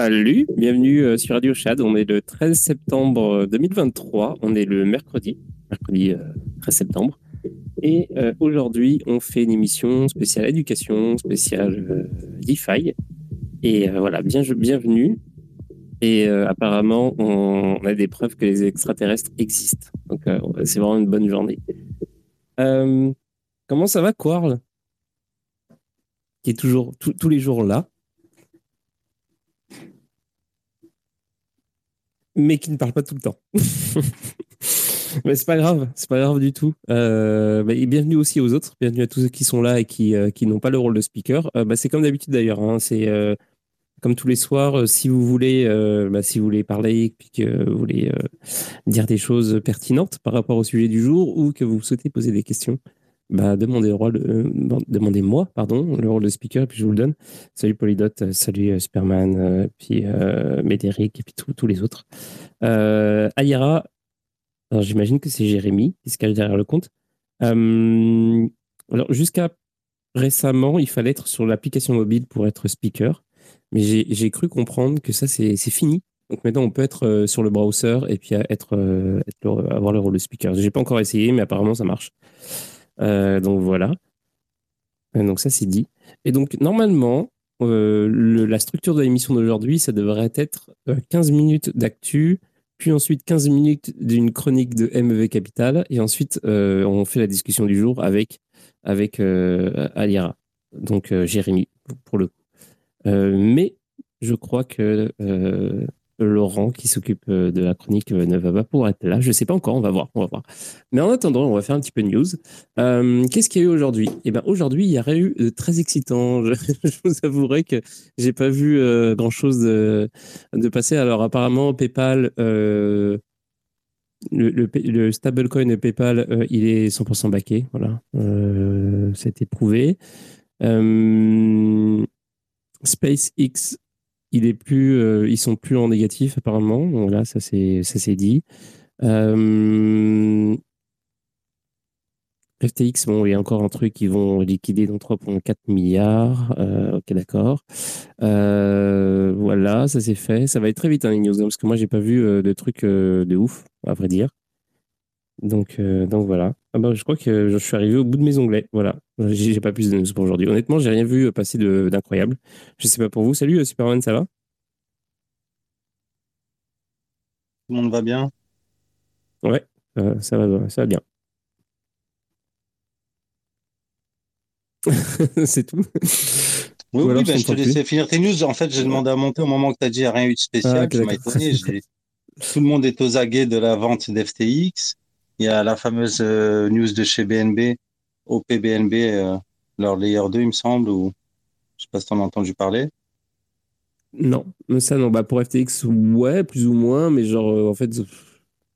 Salut, bienvenue euh, sur Radio Chad. On est le 13 septembre 2023. On est le mercredi, mercredi 13 euh, septembre. Et euh, aujourd'hui, on fait une émission spéciale éducation, spéciale DeFi. Et voilà, bien, bienvenue. Et apparemment, on, a des preuves que les extraterrestres existent. Donc, c'est vraiment une bonne journée. comment ça va, Quarl? Qui est toujours tous les jours là. Mais qui ne parle pas tout le temps. mais c'est pas grave, c'est pas grave du tout. Euh, bah, et bienvenue aussi aux autres, bienvenue à tous ceux qui sont là et qui, euh, qui n'ont pas le rôle de speaker. Euh, bah, c'est comme d'habitude d'ailleurs, hein, c'est comme tous les soirs. si vous voulez, bah, si vous voulez parler, puis que vous voulez dire des choses pertinentes par rapport au sujet du jour, ou que vous souhaitez poser des questions, bah, euh, demandez-moi, pardon, le rôle de speaker, et puis je vous le donne. Salut Polydot, euh, salut euh, Superman, puis Médéric, et puis tous les autres. Ayara, alors j'imagine que c'est Jérémy qui se cache derrière le compte. alors jusqu'à récemment, il fallait être sur l'application mobile pour être speaker, mais j'ai cru comprendre que ça c'est fini. Donc maintenant, on peut être sur le browser et puis être, avoir le rôle de speaker. J'ai pas encore essayé, mais apparemment ça marche. Euh, donc voilà. Euh, donc ça c'est dit. Et donc normalement, euh, la structure de l'émission d'aujourd'hui, ça devrait être 15 minutes d'actu, puis ensuite 15 minutes d'une chronique de MEV Capital, et ensuite on fait la discussion du jour avec, avec Aliara, donc Jérémy, pour le coup. mais je crois que Laurent, qui s'occupe de la chronique, ne va pas pouvoir être là. Je ne sais pas encore, on va voir, on va voir. Mais en attendant, on va faire un petit peu de news. Qu'est-ce qu'il y a eu aujourd'hui? Eh bien, aujourd'hui, il y a eu de très excitant. Je, vous avouerai que j'ai pas vu grand-chose de, passer. Alors, apparemment, PayPal le, le, stablecoin PayPal, euh, il est 100% backé. Voilà, euh, été prouvé. Euh, SpaceX, il est plus, euh, ils sont plus en négatif apparemment. Ça c'est ça c'est dit. FTX, bon, il y a encore un truc qu'ils vont liquider dans 3,4 milliards. ok, d'accord. voilà, ça c'est fait. Ça va être très vite, hein, les news, parce que moi, j'ai pas vu de trucs de ouf à vrai dire. Donc, euh, donc voilà. Ah bah, je crois que je suis arrivé au bout de mes onglets. Voilà. J'ai pas plus de news pour aujourd'hui. Honnêtement, j'ai rien vu passer d'incroyable. Je sais pas pour vous. Salut euh, Superman, ça va? Tout le monde va bien? Ouais, euh, ça va, ça va bien. C'est tout? Oui, oui, bah, je te laissais finir tes news. En fait, j'ai demandé à monter au moment que tu as dit rien eu de spécial. Ah, étonné. Tout le monde est aux aguets de la vente d'FTX. Il y a la fameuse euh, news de chez BNB, OPBNB, euh, leur layer 2, il me semble, ou je sais pas si tu en as entendu parler. Non, ça non. Bah pour FTX, ouais, plus ou moins, mais genre, euh, en fait,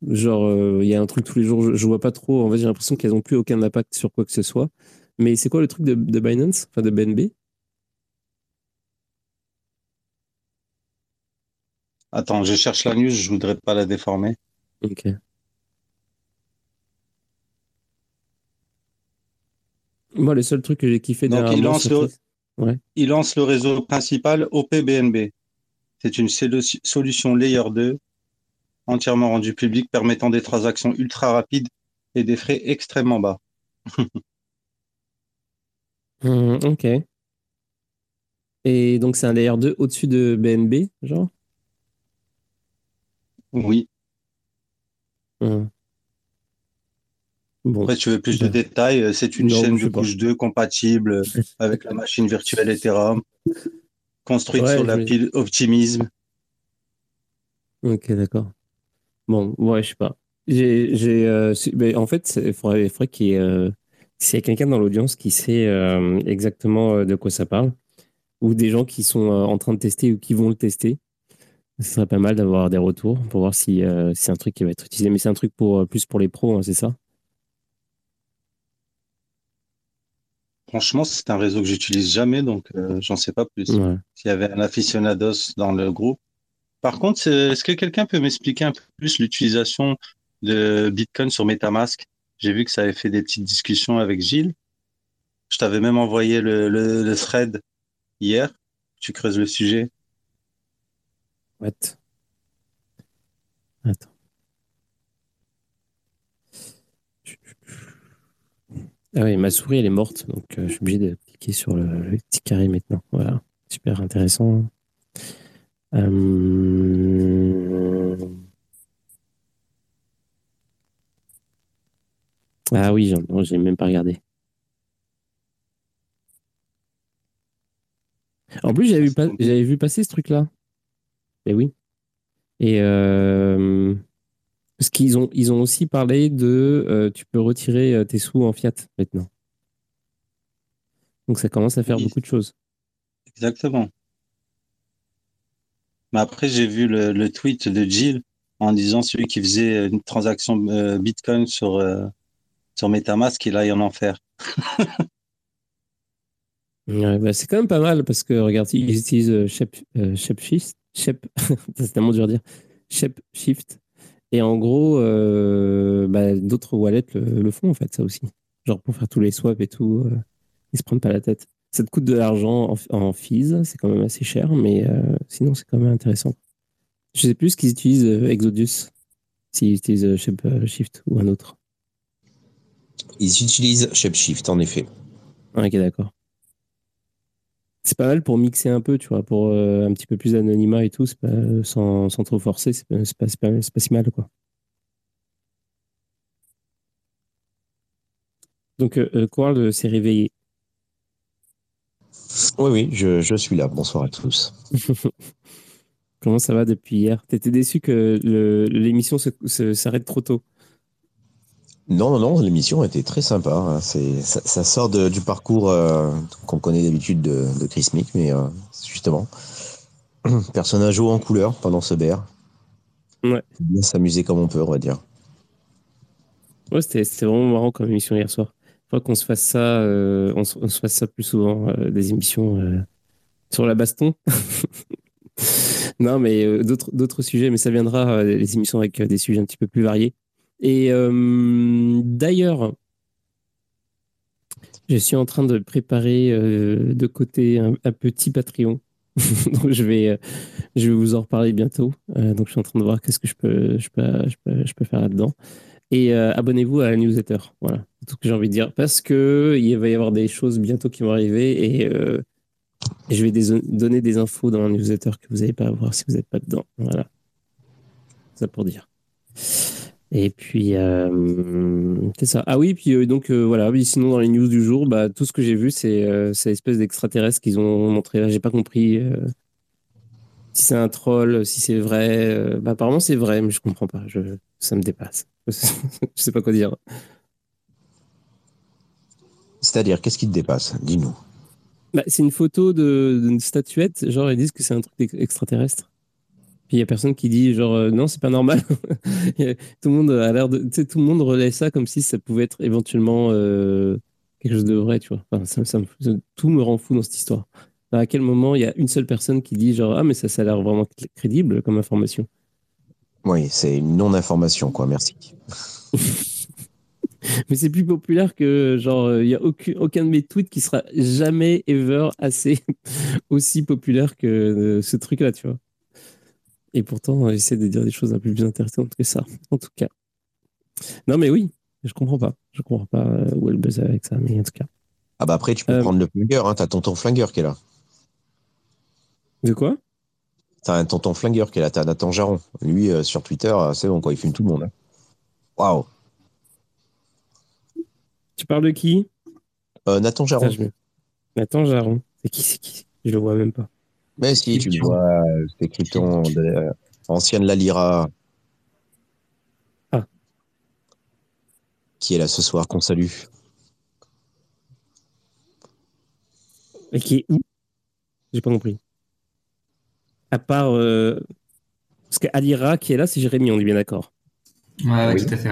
genre, il y a un truc tous les jours, je, je vois pas trop. En fait, j'ai l'impression qu'elles n'ont plus aucun impact sur quoi que ce soit. Mais c'est quoi le truc de, de Binance, enfin de BNB Attends, je cherche la news, je voudrais pas la déformer. Ok. Moi, le seul truc que j'ai kiffé Donc, il lance, le... il lance le réseau principal OPBNB. C'est une solution Layer 2 entièrement rendue publique permettant des transactions ultra rapides et des frais extrêmement bas. Hum, ok. Et donc, c'est un Layer 2 au-dessus de BNB, genre? Oui. Hum. Bon. Après, tu veux plus de détails, euh, c'est une chaîne de couche 2 compatible avec la machine virtuelle Ethereum, construite sur la pile Optimism. Ok, d'accord. Bon, ouais, je sais pas. J'ai, j'ai, euh, en fait, il faudrait, qu'il y ait, euh, s'il y a quelqu'un dans l'audience qui sait exactement de quoi ça parle, ou des gens qui sont en train de tester ou qui vont le tester, ce serait pas mal d'avoir des retours pour voir si c'est un truc qui va être utilisé. Mais c'est un truc pour plus pour les pros, hein, c'est ça? Franchement, c'est un réseau que j'utilise jamais, donc euh, j'en sais pas plus. S'il y avait un aficionados dans le groupe. Par contre, est-ce que quelqu'un peut m'expliquer un peu plus l'utilisation de Bitcoin sur MetaMask? J'ai vu que ça avait fait des petites discussions avec Gilles. Je t'avais même envoyé le, le, thread hier. Tu creuses le sujet. What? Attends. Ah oui, ma souris, elle est morte, donc euh, je suis obligé de cliquer sur le, petit carré maintenant. Voilà, super intéressant. Euh, ah oui, j'ai même pas regardé. En plus, j'avais vu, passer ce truc-là. Et eh oui. Et euh, parce qu'ils ont, ils ont aussi parlé de euh, tu peux retirer euh, tes sous en fiat maintenant. Donc ça commence à faire beaucoup de choses. Exactement. Mais après, j'ai vu le, tweet de Jill en disant celui qui faisait une transaction euh, Bitcoin sur, sur Metamask, il aille en enfer. bah, c'est quand même pas mal parce que regarde, ils utilisent Shep, Shep, c'est tellement dur à dire. Shep Shift et en gros, euh, bah, d'autres wallets le, font en fait, ça aussi. Genre pour faire tous les swaps et tout, euh, ils se prennent pas la tête. Ça te coûte de l'argent en, fees, c'est quand même assez cher, mais euh, sinon c'est quand même intéressant. Je sais plus ce qu'ils utilisent Exodus, s'ils utilisent Shapeshift ou un autre. Ils utilisent Shapeshift en effet. Ok, d'accord c'est pas mal pour mixer un peu, tu vois, pour euh, un petit peu plus d'anonymat et tout, sans, sans, trop forcer, c'est pas, pas, pas, si mal, quoi. Donc, euh, euh s'est réveillé. Oui, oui, je, je, suis là. Bonsoir à tous. Comment ça va depuis hier? T'étais déçu que l'émission s'arrête trop tôt Non, non, non, l'émission était très sympa. Hein. ça, sort du parcours euh, qu'on connaît d'habitude de, Chris Mick, mais euh, justement, personnage haut en couleur pendant ce BR. Ouais. Bien s'amuser comme on peut, on va dire. Ouais, c'était vraiment marrant comme émission hier soir. Faut qu'on se fasse ça, euh, on, se, fasse ça plus souvent, des émissions sur la baston. non, mais euh, d'autres sujets, mais ça viendra, les émissions avec des sujets un petit peu plus variés. Et d'ailleurs, je suis en train de préparer de côté un, petit Patreon. donc je vais, je vais vous en reparler bientôt. donc je suis en train de voir qu'est-ce que je peux, je peux, je peux, je peux faire là-dedans. Et abonnez-vous à la newsletter. Voilà, tout ce que j'ai envie de dire. Parce que il va y avoir des choses bientôt qui vont arriver et je vais donner des infos dans la newsletter que vous n'allez pas avoir si vous n'êtes pas dedans. Voilà. Ça pour dire. Et puis, euh, c'est ça. Ah oui, puis euh, donc euh, voilà. sinon, dans les news du jour, bah, tout ce que j'ai vu, c'est cette espèce d'extraterrestre qu'ils ont montré là. J'ai pas compris si c'est un troll, si c'est vrai. Bah, apparemment, c'est vrai, mais je comprends pas. Je, ça me dépasse. je sais pas quoi dire. C'est-à-dire, qu'est-ce qui te dépasse? Dis-nous. Bah, c'est une photo d'une statuette, genre ils disent que c'est un truc extraterrestre. Puis il y a personne qui dit genre euh, non, c'est pas normal. tout le monde a l'air de tout le monde relaie ça comme si ça pouvait être éventuellement euh, quelque chose de vrai, tu vois. ça, tout me rend fou dans cette histoire. À quel moment il y a une seule personne qui dit genre ah mais ça ça a l'air vraiment crédible comme information? Oui, c'est une non-information quoi, merci. mais c'est plus populaire que genre il y a aucun, aucun de mes tweets qui sera jamais ever assez aussi populaire que euh, ce truc là tu vois et pourtant j'essaie de dire des choses un peu plus intéressantes que ça en tout cas. Non mais oui je comprends pas. Je comprends pas euh, où est le buzz avec ça mais en tout cas. Ah bah après tu peux euh, prendre le flingueur hein, t'as tonton flingueur qui est là. De quoi? T'as un tonton flingueur qui est là. T'as Nathan Jaron. Lui sur Twitter c'est bon quoi. Il fume tout le monde hein. waouh. Tu parles de qui? Euh, Nathan Jaron. Nathan Jaron. C'est qui C'est qui? Je le vois même pas. Mais si, tu vois, c'est Krypton, de, ancienne Lalira. Ah. Qui est là ce soir, qu'on salue. Et qui est où? J'ai pas compris. À part. Euh... Parce qu'Alira qui est là, c'est Jérémy, on est bien d'accord. Ouais, tout à fait,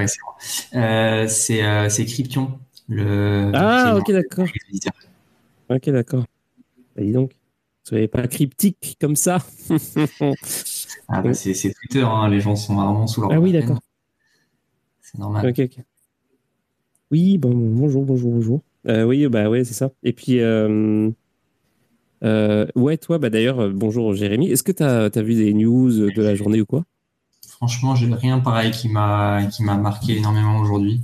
euh, c'est euh, c'est Krypton ah, ok, d'accord. Ok, d'accord. Bah, dis donc, soyez pas cryptique comme ça. ah, bah, c'est Twitter, hein. les gens sont vraiment sous leur. Ah oui, d'accord. C'est normal. Oui, bon, bonjour, bonjour, bonjour. Euh, oui, bah ouais, c'est ça. Et puis, euh, euh, ouais, toi, bah d'ailleurs, bonjour Jérémy. Est-ce que tu as, as, vu des news de la journée ou quoi? Franchement, j'ai rien pareil qui m'a marqué énormément aujourd'hui.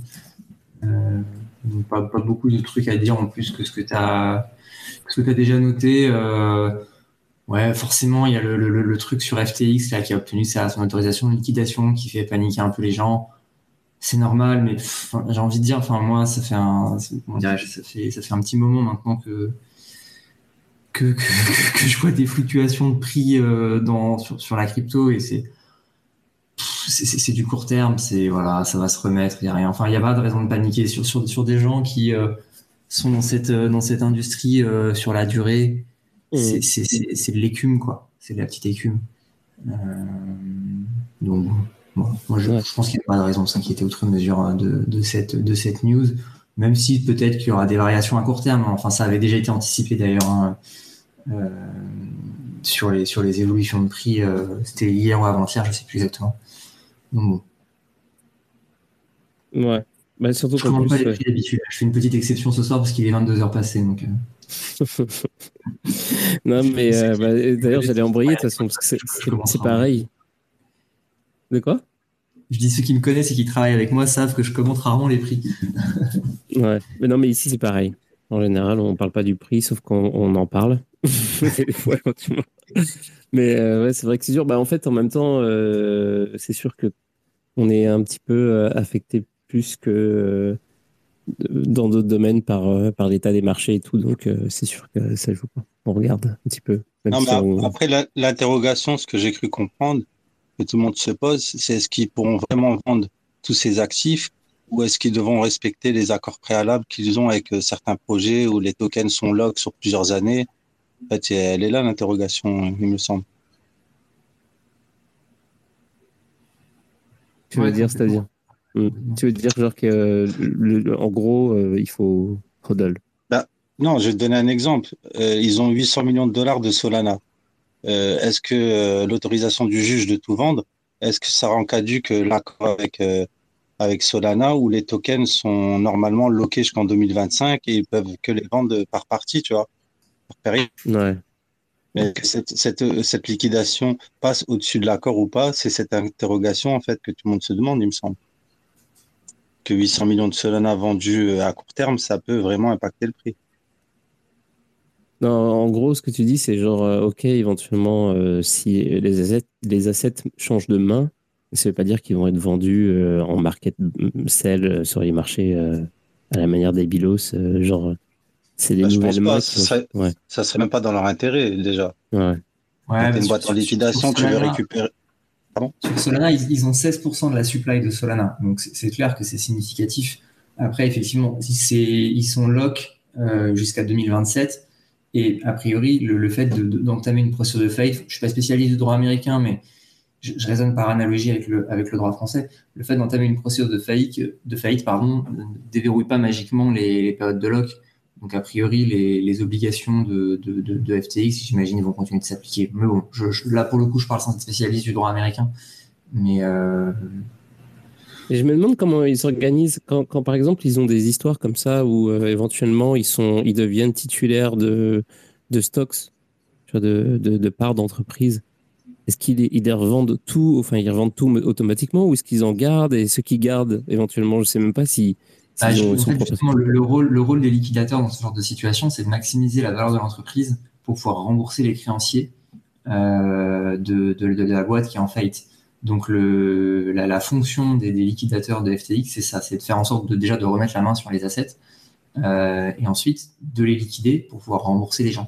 Pas, pas, beaucoup de trucs à dire en plus que ce que tu as, ce que as déjà noté. Euh, ouais, forcément, il y a le, le, le, truc sur FTX là, qui a obtenu sa, son autorisation de liquidation qui fait paniquer un peu les gens. C'est normal, mais j'ai envie de dire, enfin moi, ça fait un, ça fait, ça fait un petit moment maintenant que que, que, que je vois des fluctuations de prix euh, dans, sur, sur la crypto et c'est c'est du court terme, c'est voilà, ça va se remettre, il y a rien. Enfin, il n'y a pas de raison de paniquer sur, sur, sur des gens qui euh, sont dans cette, euh, dans cette industrie euh, sur la durée. Mmh. C'est de l'écume, quoi. C'est de la petite écume. donc, moi, je, pense qu'il n'y a pas de raison de s'inquiéter outre mesure hein, de, de, cette, de cette news, même si peut-être qu'il y aura des variations à court terme. Enfin, ça avait déjà été anticipé d'ailleurs. Hein, sur les sur les évolutions de prix, c'était hier ou avant-hier, je sais plus exactement. Ouais. Bah, surtout je ne pas les prix Je fais une petite exception ce soir parce qu'il est 22h passé. Donc, euh. non, mais euh, bah, d'ailleurs, j'allais embrayer de toute façon parce que c'est pareil. De quoi? Je dis ceux qui me connaissent et qui travaillent avec moi savent que je commente rarement les prix. ouais, mais non, mais ici c'est pareil. En général, on ne parle pas du prix, sauf qu'on en parle. Mais euh, ouais, c'est vrai que c'est sûr. Bah, en fait, en même temps, euh, c'est sûr que on est un petit peu euh, affecté plus que dans d'autres domaines par, par l'état des marchés et tout. Donc, c'est sûr que ça joue pas. On regarde un petit peu. Après, l'interrogation, ce que j'ai cru comprendre, que tout le monde se pose, c'est est-ce qu'ils pourront vraiment vendre tous ces actifs ou est-ce qu'ils devront respecter les accords préalables qu'ils ont avec certains projets où les tokens sont lock sur plusieurs années? En fait, elle est là l'interrogation, il me semble. Tu veux dire, c'est-à-dire? Hmm. Tu veux dire genre que, en gros, euh, il faut hodl bah, Non, je vais te donner un exemple. Euh, ils ont 800 millions de dollars de Solana. Euh, est-ce que l'autorisation du juge de tout vendre, est-ce que ça rend caduque l'accord avec avec Solana où les tokens sont normalement loqués jusqu'en 2025 et ils peuvent que les vendre par partie, tu vois, par Ouais. Mais que cette, cette, cette liquidation passe au-dessus de l'accord ou pas, c'est cette interrogation en fait que tout le monde se demande, il me semble. Que 800 millions de Solana vendus euh, à court terme, ça peut vraiment impacter le prix. Non, en gros, ce que tu dis, c'est genre, euh, ok, éventuellement, euh, si les assets, les assets changent de main, ça ne veut pas dire qu'ils vont être vendus en market sell sur les marchés à la manière des Bilos, genre c'est des bah, nouvelles mains. Ça, serait, ouais. ça serait même pas dans leur intérêt déjà. Ouais. ouais une boîte en liquidation, tu veux récupérer. Sur Solana, ils, ont 16% de la supply de Solana. Donc c'est clair que c'est significatif. Après, effectivement, ils sont lock euh, jusqu'à 2027. Et a priori, le, fait d'entamer une procédure de faillite, je ne suis pas spécialiste du droit américain, mais je, raisonne par analogie avec le, droit français. Le fait d'entamer une procédure de faillite, ne déverrouille pas magiquement les, les périodes de lock. Donc, a priori, les, obligations de, FTX, j'imagine, vont continuer de s'appliquer. Mais bon, là, pour le coup, je parle sans spécialiste du droit américain. Mais. Euh... Je me demande comment ils s'organisent quand, par exemple, ils ont des histoires comme ça où euh, éventuellement ils, sont, ils deviennent titulaires de, de stocks, de, de, parts d'entreprise. Est-ce qu'ils ils revendent tout, enfin ils revendent tout automatiquement ou est-ce qu'ils en gardent et ceux qui gardent éventuellement, je ne sais même pas si bah, le, rôle, le rôle des liquidateurs dans ce genre de situation, c'est de maximiser la valeur de l'entreprise pour pouvoir rembourser les créanciers euh, de, de, de, la boîte qui est en faillite. Donc le, la, la fonction des, des, liquidateurs de FTX, c'est ça, c'est de faire en sorte de déjà de remettre la main sur les assets euh, et ensuite de les liquider pour pouvoir rembourser les gens.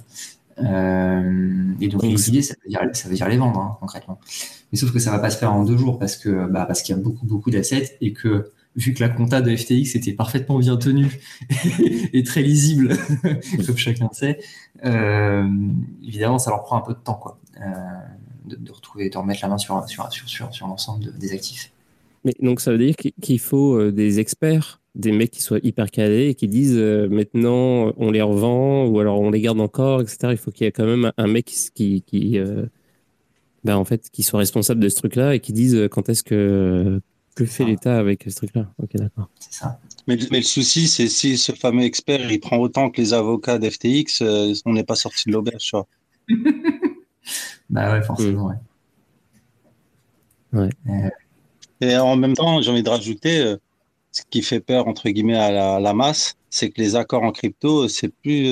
Euh, et donc liquider, ça veut dire, ça veut dire les vendre hein, concrètement. Mais sauf que ça va pas se faire en deux jours parce que bah, parce qu'il y a beaucoup beaucoup d'assets et que vu que la compta de FTX était parfaitement bien tenue et très lisible, comme chacun sait, euh, évidemment, ça leur prend un peu de temps, quoi, euh, de, retrouver, de remettre la main sur, sur, sur, sur, l'ensemble des actifs. Mais donc, ça veut dire qu'il faut euh, des experts, des mecs qui soient hyper calés et qui disent maintenant on les revend ou alors on les garde encore, etc. Il faut qu'il y ait quand même un mec qui, qui, ben, en fait, qui soit responsable de ce truc-là et qui dise quand est-ce que que fait l'État avec ce truc-là Ok, d'accord. C'est ça. Mais, le souci, c'est si ce fameux expert, il prend autant que les avocats d'FTX, euh, on n'est pas sorti de l'auberge, bah ouais, forcément, ouais. Euh. Et en même temps, j'ai envie de rajouter, euh, ce qui fait peur, entre guillemets, à la, masse, c'est que les accords en crypto, c'est plus...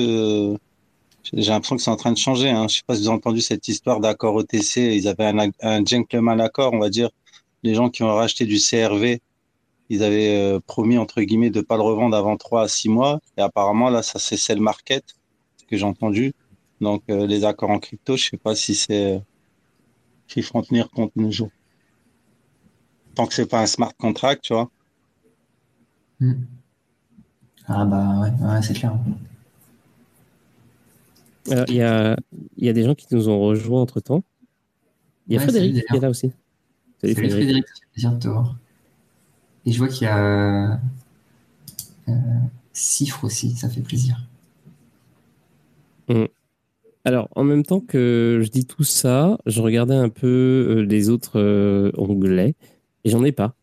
j'ai l'impression que c'est en train de changer. Hein. Je ne sais pas si vous avez entendu cette histoire d'accord OTC. Ils avaient un, un gentleman accord, on va dire, les gens qui ont racheté du CRV, ils avaient euh, promis, entre guillemets, de ne pas le revendre avant 3 à 6 mois. Et apparemment, là, ça, c'est le market, ce que j'ai entendu. Donc, euh, les accords en crypto, je ne sais pas si c'est euh, feront tenir compte nos jours. Tant que c'est pas un smart contract, tu vois. Hmm. Ah bah ouais, c'est clair. Il y, a, y a des gens qui nous ont rejoints entre temps. Il y a Frédéric qui est là aussi. Salut, Frédéric. ça fait plaisir de te voir. Et je vois qu'il y a euh, Cifre aussi, ça fait plaisir. Mm. Alors, en même temps que je dis tout ça, je regardais un peu euh, les autres euh, onglets et j'en ai pas.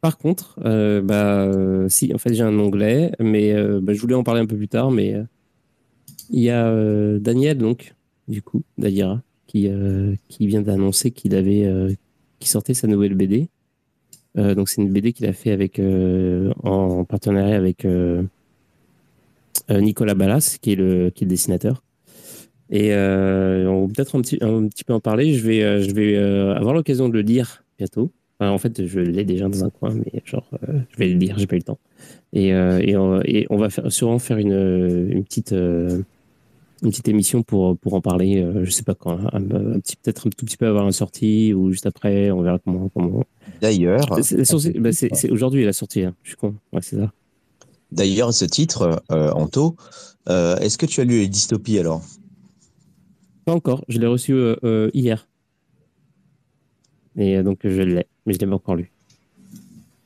Par contre, bah, si, en fait, j'ai un onglet, mais bah, je voulais en parler un peu plus tard, mais il y a Daniel, donc, du coup, d'Adira, qui, qui vient d'annoncer qu'il avait qui sortait sa nouvelle BD. Euh, donc c'est une BD qu'il a fait avec euh, en partenariat avec euh, Nicolas Ballas, qui est le qui est le dessinateur. Et on peut-être un petit petit peu en parler. Je vais avoir l'occasion de le lire bientôt. en fait, je l'ai déjà dans un coin, mais genre je vais le lire. J'ai pas eu le temps. Et, et, on, va faire, sûrement faire une, petite petite émission pour, pour en parler, je sais pas quand, un, petit, peut-être un tout petit peu avant la sortie ou juste après, on verra comment. comment... D'ailleurs. C'est bah, aujourd'hui la sortie, hein. je suis con, ouais, c'est ça. D'ailleurs, ce titre, Anto, est-ce que tu as lu les dystopies alors? Pas encore, je l'ai reçu hier. Et donc je l'ai, mais je l'ai pas encore lu.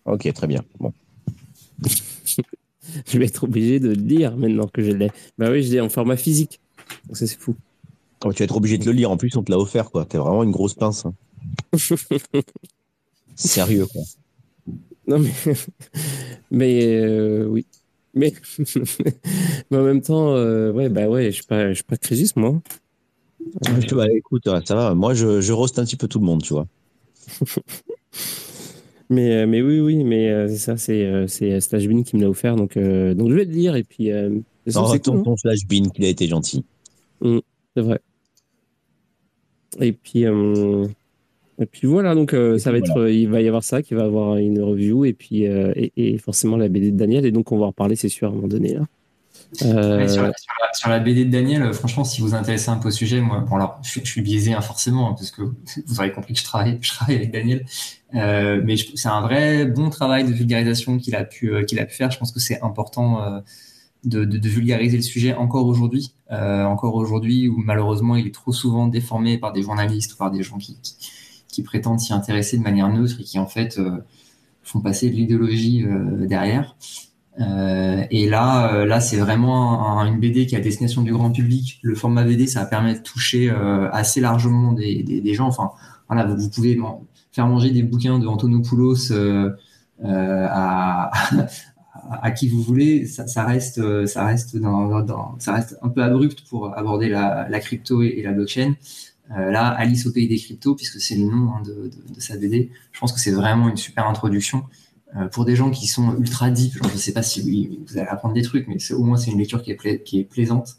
Ok, très bien. Bon. je vais être obligé de le lire maintenant que je l'ai. Bah oui, je l'ai en format physique. Donc ça, c'est fou. Oh, tu vas être obligé de le lire. En plus, on te l'a offert, quoi. T'es vraiment une grosse pince. Hein. Sérieux, quoi. Non, mais. mais euh, oui. Mais... mais en même temps, euh, ouais, bah ouais, je suis pas, je suis pas Crésus, moi. Bah, écoute, ça va. Moi, je, je roast un petit peu tout le monde, tu vois. mais, euh, mais oui, oui, mais c'est ça, c'est c'est Slashbin qui me l'a offert, donc, donc je vais le dire et puis. c'est ton, ton Slashbin qu'il a été gentil. Mmh, c'est vrai. Et puis, et puis voilà, donc ça va être, il va y avoir ça, qui va avoir une review et puis et, et, forcément la BD de Daniel et donc on va en reparler, c'est sûr, à un moment donné là. Euh, sur, la, BD de Daniel, euh, franchement, si vous intéressez un peu au sujet, moi, bon, alors, je, suis biaisé hein, forcément, hein, parce que vous aurez compris que je travaille, je travaille avec Daniel, euh, mais c'est un vrai bon travail de vulgarisation qu'il a pu, qu'il a pu faire. Je pense que c'est important de, vulgariser le sujet encore aujourd'hui, encore aujourd'hui où malheureusement il est trop souvent déformé par des journalistes ou par des gens qui, qui, prétendent s'y intéresser de manière neutre et qui en fait font passer de l'idéologie derrière. Euh, et là, euh, là, c'est vraiment une BD qui à destination du grand public. Le format BD, ça va permettre de toucher euh, assez largement des, des, des, gens. Enfin, voilà, vous, pouvez faire manger des bouquins de Antonopoulos à, à qui vous voulez. Ça, reste, dans, ça reste un peu abrupt pour aborder la, crypto et, la blockchain. là, Alice au pays des cryptos, puisque c'est le nom hein, de, sa BD, je pense que c'est vraiment une super introduction. Euh, pour des gens qui sont ultra deep, je ne sais pas si vous, allez apprendre des trucs, mais au moins c'est une lecture qui est, plaisante.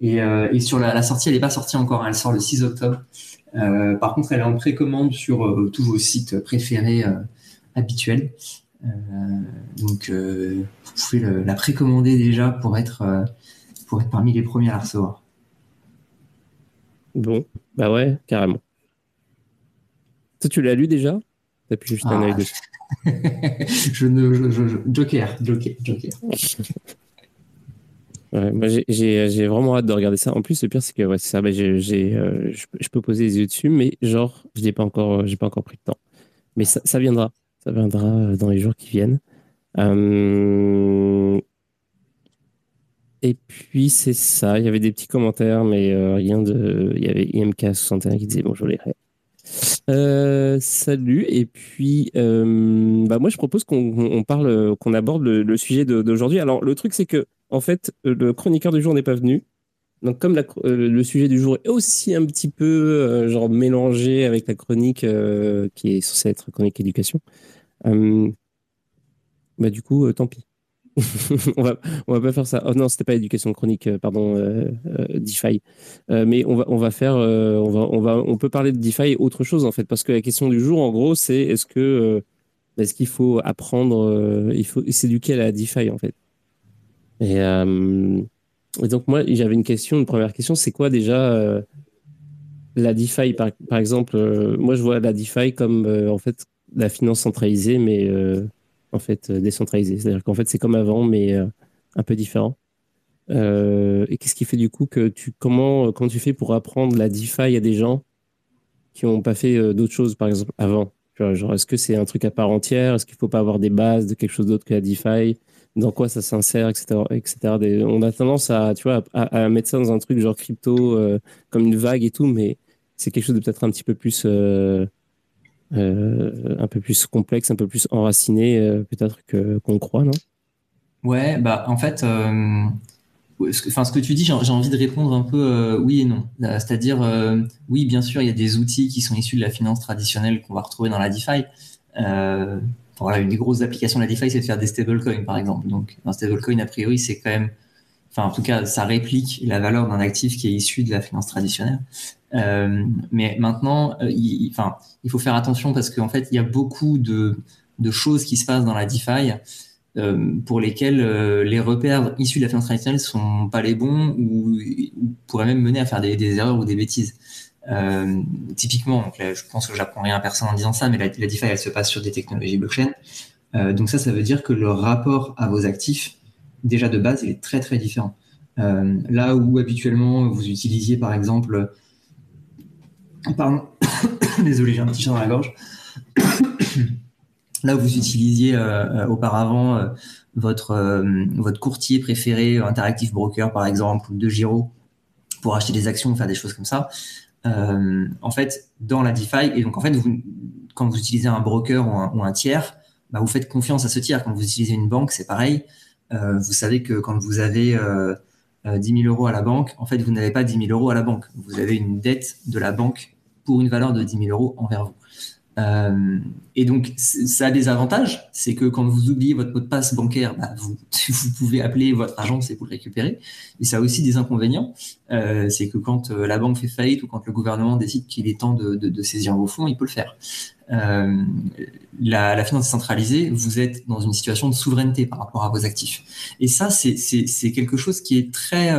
Et, euh, sur la, sortie, elle n'est pas sortie encore, hein, elle sort le 6 octobre. Euh, par contre, elle est en précommande sur euh, tous vos sites préférés euh, habituels. Donc, vous pouvez le, la précommander déjà pour être, pour être parmi les premiers à la recevoir. Bon, bah ouais, carrément. Toi, tu l'as lu déjà? T'as pu juste un œil ah. dessus je ne, Joker, Joker, Joker. j'ai vraiment hâte de regarder ça. En plus, le pire, c'est que ouais, ça. Bah, j'ai, euh, je, peux poser les yeux dessus, mais genre, je n'ai pas encore, j'ai pas encore pris le temps. Mais ça, ça, viendra, ça viendra euh, dans les jours qui viennent. Euh, et puis c'est ça. Il y avait des petits commentaires, mais rien de. Il y avait IMK61 qui disait bonjour les euh, salut. Et puis, euh, bah moi, je propose qu'on parle, qu'on aborde le, sujet d'aujourd'hui. Alors, le truc, c'est que, en fait, le chroniqueur du jour n'est pas venu. Donc, comme euh, le sujet du jour est aussi un petit peu genre mélangé avec la chronique qui est censée être chronique éducation, bah du coup, tant pis. on va va pas faire ça. Oh non, c'était pas éducation chronique, euh, pardon, euh, euh, DeFi. mais on va on va faire, on va on va on peut parler de DeFi et autre chose en fait, parce que la question du jour, en gros, c'est est-ce que est-ce qu'il faut apprendre, il faut s'éduquer à la DeFi en fait? Et, et donc moi, j'avais une question, une première question, c'est quoi déjà la DeFi par, par exemple Moi, je vois la DeFi comme en fait la finance centralisée, mais en fait, euh, décentralisé. C'est-à-dire qu'en fait, c'est comme avant, mais euh, un peu différent. Euh, et qu'est-ce qui fait du coup que tu comment comment tu fais pour apprendre la DeFi à des gens qui n'ont pas fait d'autres choses par exemple avant? Genre est-ce que c'est un truc à part entière? Est-ce qu'il faut pas avoir des bases de quelque chose d'autre que la DeFi? Dans quoi ça s'insère etc etc on a tendance à tu vois à, mettre ça dans un truc genre crypto comme une vague et tout mais c'est quelque chose de peut-être un petit peu plus euh, un peu plus complexe, un peu plus enraciné euh, peut-être que qu'on croit, non? Ouais, bah en fait, euh, enfin ce que tu dis, j'ai envie de répondre un peu oui et non. C'est-à-dire oui, bien sûr, il y a des outils qui sont issus de la finance traditionnelle qu'on va retrouver dans la DeFi. voilà, une des grosses applications de la DeFi, c'est de faire des stablecoins, par exemple. Donc, un stablecoin, a priori, c'est quand même, enfin, en tout cas, ça réplique la valeur d'un actif qui est issu de la finance traditionnelle. Euh, mais maintenant, euh, il, enfin, il faut faire attention parce qu'en fait, il y a beaucoup de, choses qui se passent dans la DeFi pour lesquels les repères issus de la finance traditionnelle sont pas les bons ou, pourraient même mener à faire des, erreurs ou des bêtises. typiquement, donc je pense que j'apprends rien à personne en disant ça, mais la, DeFi, elle se passe sur des technologies blockchain. donc ça, ça veut dire que le rapport à vos actifs, déjà de base, est très très différent. là où habituellement vous utilisiez par exemple Pardon, désolé, j'ai un petit chat dans la gorge. Là où vous utilisiez euh, euh, auparavant euh, votre, courtier préféré, Interactive Broker par exemple, ou De Giro, pour acheter des actions, faire des choses comme ça. en fait, dans la DeFi, et donc en fait, quand vous utilisez un broker ou un, tiers, bah, vous faites confiance à ce tiers. Quand vous utilisez une banque, c'est pareil. vous savez que quand vous avez 10 000 euros à la banque, en fait, vous n'avez pas 10 000 euros à la banque. Vous avez une dette de la banque pour une valeur de 10 000 euros envers vous. Euh, et donc, ça a des avantages. C'est que quand vous oubliez votre mot de passe bancaire, bah, vous, pouvez appeler votre agence et vous le récupérer. Et ça a aussi des inconvénients. Euh, c'est que quand euh, la banque fait faillite ou quand le gouvernement décide qu'il est temps de, saisir vos fonds, il peut le faire. La, la, finance centralisée, vous êtes dans une situation de souveraineté par rapport à vos actifs. Et ça, c'est quelque chose qui est très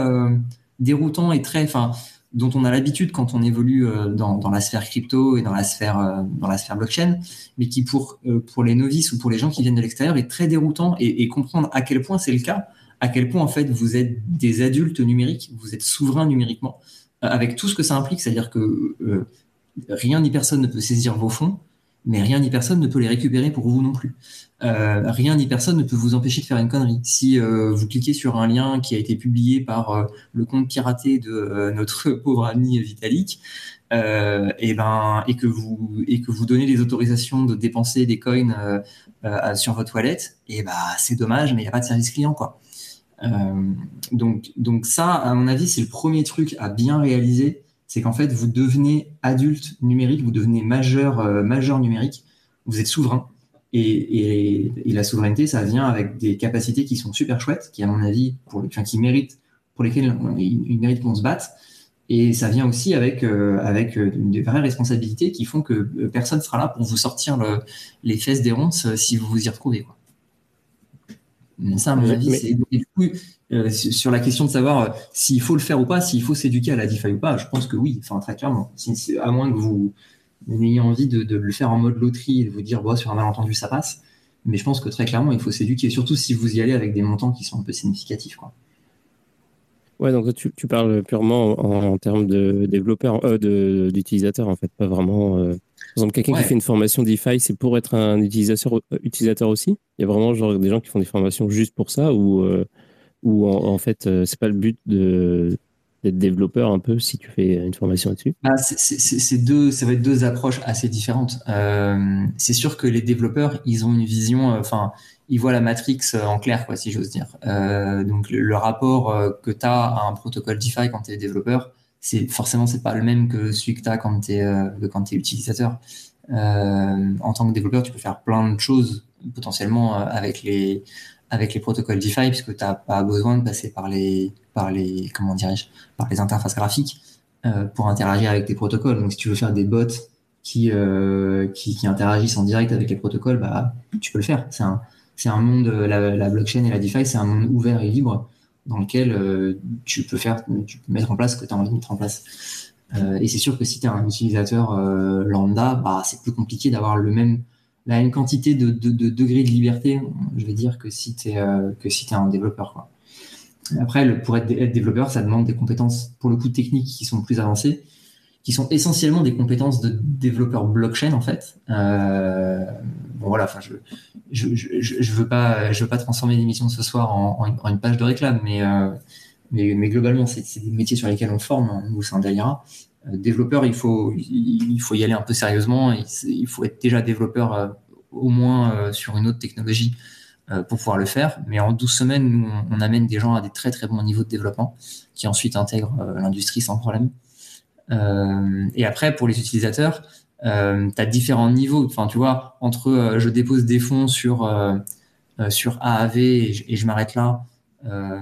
déroutant et très... Enfin, dont on a l'habitude quand on évolue euh, dans, la sphère crypto et dans la sphère euh, dans la sphère blockchain, mais qui pour euh, pour les novices ou pour les gens qui viennent de l'extérieur est très déroutant et, et comprendre à quel point c'est le cas, à quel point en fait vous êtes des adultes numériques, vous êtes souverains numériquement, avec tout ce que ça implique, c'est-à-dire que rien ni personne ne peut saisir vos fonds, mais rien ni personne ne peut les récupérer pour vous non plus. Euh, rien ni personne ne peut vous empêcher de faire une connerie. Si euh, vous cliquez sur un lien qui a été publié par euh, le compte piraté de notre pauvre ami Vitalik, et ben et que vous donnez les autorisations de dépenser des coins sur votre toilette, et ben c'est dommage, mais il n'y a pas de service client quoi. donc donc ça, à mon avis, c'est le premier truc à bien réaliser c'est qu'en fait, vous devenez adulte numérique, vous devenez majeur, majeur numérique, vous êtes souverain. Et, la souveraineté, ça vient avec des capacités qui sont super chouettes, qui, à mon avis, pour, enfin, qui méritent, pour lesquelles il, mérite qu'on se batte. Et ça vient aussi avec, euh, avec euh, des vraies responsabilités qui font que personne ne sera là pour vous sortir les fesses des ronces si vous vous y retrouvez. Quoi. Ça, à mon avis, c'est euh, sur la question de savoir euh, s'il faut le faire ou pas, s'il faut s'éduquer à la DeFi ou pas, je pense que oui, enfin très clairement. à moins que vous n'ayez envie de, le faire en mode loterie et de vous dire, bon, sur un malentendu, ça passe. Mais je pense que très clairement, il faut s'éduquer, surtout si vous y allez avec des montants qui sont un peu significatifs. Quoi. Ouais, donc tu, parles purement en, termes de développeur, euh, d'utilisateur, en fait, pas vraiment. par exemple, quelqu'un qui fait une formation DeFi, c'est pour être un utilisateur, utilisateur aussi? Il y a vraiment genre, des gens qui font des formations juste pour ça ou ou en, fait, euh, c'est pas le but de d'être développeur un peu si tu fais une formation là-dessus? Ah, c'est deux, ça va être deux approches assez différentes. Euh, c'est sûr que les développeurs, ils ont une vision, euh, enfin, ils voient la matrix en clair, quoi, si j'ose dire. donc le, rapport que tu as à un protocole DeFi quand tu es développeur, c'est forcément c'est pas le même que celui que tu as quand tu es, es utilisateur. en tant que développeur, tu peux faire plein de choses potentiellement avec les avec les protocoles DeFi, puisque tu n'as pas besoin de passer par les, par les, comment dirais-je, par les interfaces graphiques euh, pour interagir avec tes protocoles. Donc, si tu veux faire des bots qui, euh, qui, qui, interagissent en direct avec les protocoles, bah, tu peux le faire. C'est un, c'est un monde, la, la, blockchain et la DeFi, c'est un monde ouvert et libre dans lequel euh, tu peux faire, tu peux mettre en place ce que tu as envie de mettre en place. Euh, et c'est sûr que si tu es un utilisateur euh, lambda, bah, c'est plus compliqué d'avoir le même la même quantité de, de, de, degrés de liberté, je vais dire, que si tu es, euh, que si es un développeur. Après, pour être, développeur, ça demande des compétences, pour le coup, techniques qui sont plus avancées, qui sont essentiellement des compétences de développeur blockchain, en fait. Euh, bon, voilà, enfin, je, je, je, je, veux pas, veux pas transformer l'émission ce soir en, en, une page de réclame, mais, euh, mais, mais, globalement, c'est des métiers sur lesquels on forme, hein, nous, c'est un Dalira. Euh, développeur, il faut, il faut y aller un peu sérieusement. Il, faut être déjà développeur euh, au moins euh, sur une autre technologie pour pouvoir le faire. Mais en 12 semaines, nous, on, amène des gens à des très très bons niveaux de développement qui ensuite intègrent l'industrie sans problème. et après, pour les utilisateurs, tu as différents niveaux. Enfin, tu vois, entre je dépose des fonds sur, sur AAV et je, je m'arrête là,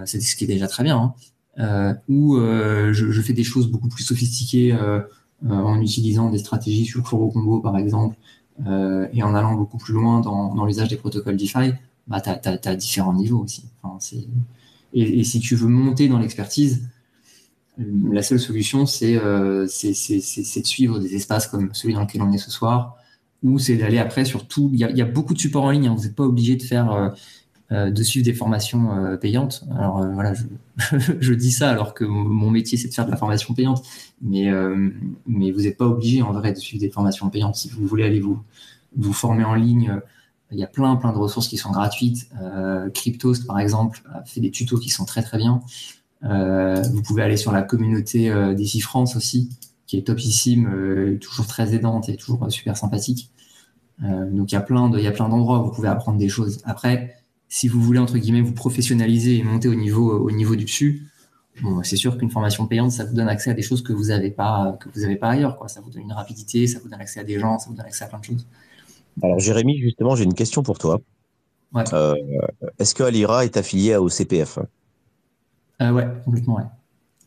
c'est ce qui est déjà très bien. Hein. Euh, euh, je, je, fais des choses beaucoup plus sophistiquées euh, en utilisant des stratégies sur Foro Combo par exemple, et en allant beaucoup plus loin dans, dans l'usage des protocoles DeFi, bah, tu as, différents niveaux aussi. et, si tu veux monter dans l'expertise, la seule solution, c'est de suivre des espaces comme celui dans lequel on est ce soir, ou c'est d'aller après sur tout. Il y, a beaucoup de supports en ligne, hein. vous n'êtes pas obligé de faire euh, de suivre des formations euh, payantes. Alors euh, voilà, je, dis ça alors que mon métier c'est de faire de la formation payante, mais mais vous n'êtes pas obligé en vrai de suivre des formations payantes si vous voulez aller vous vous former en ligne. Il y a plein plein de ressources qui sont gratuites. Cryptost par exemple fait des tutos qui sont très très bien. vous pouvez aller sur la communauté des France aussi, qui est topissime, toujours très aidante et toujours super sympathique. donc il y a plein de, il y a plein d'endroits où vous pouvez apprendre des choses. Après, si vous voulez entre guillemets vous professionnaliser et monter au niveau au niveau du dessus, c'est sûr qu'une formation payante, ça vous donne accès à des choses que vous n'avez pas que vous avez pas ailleurs. Ça vous donne une rapidité, ça vous donne accès à des gens, ça vous donne accès à plein de choses. Alors Jérémy, justement, j'ai une question pour toi. Euh, est-ce que Alira est affilié au CPF euh, Ouais, complètement, ouais.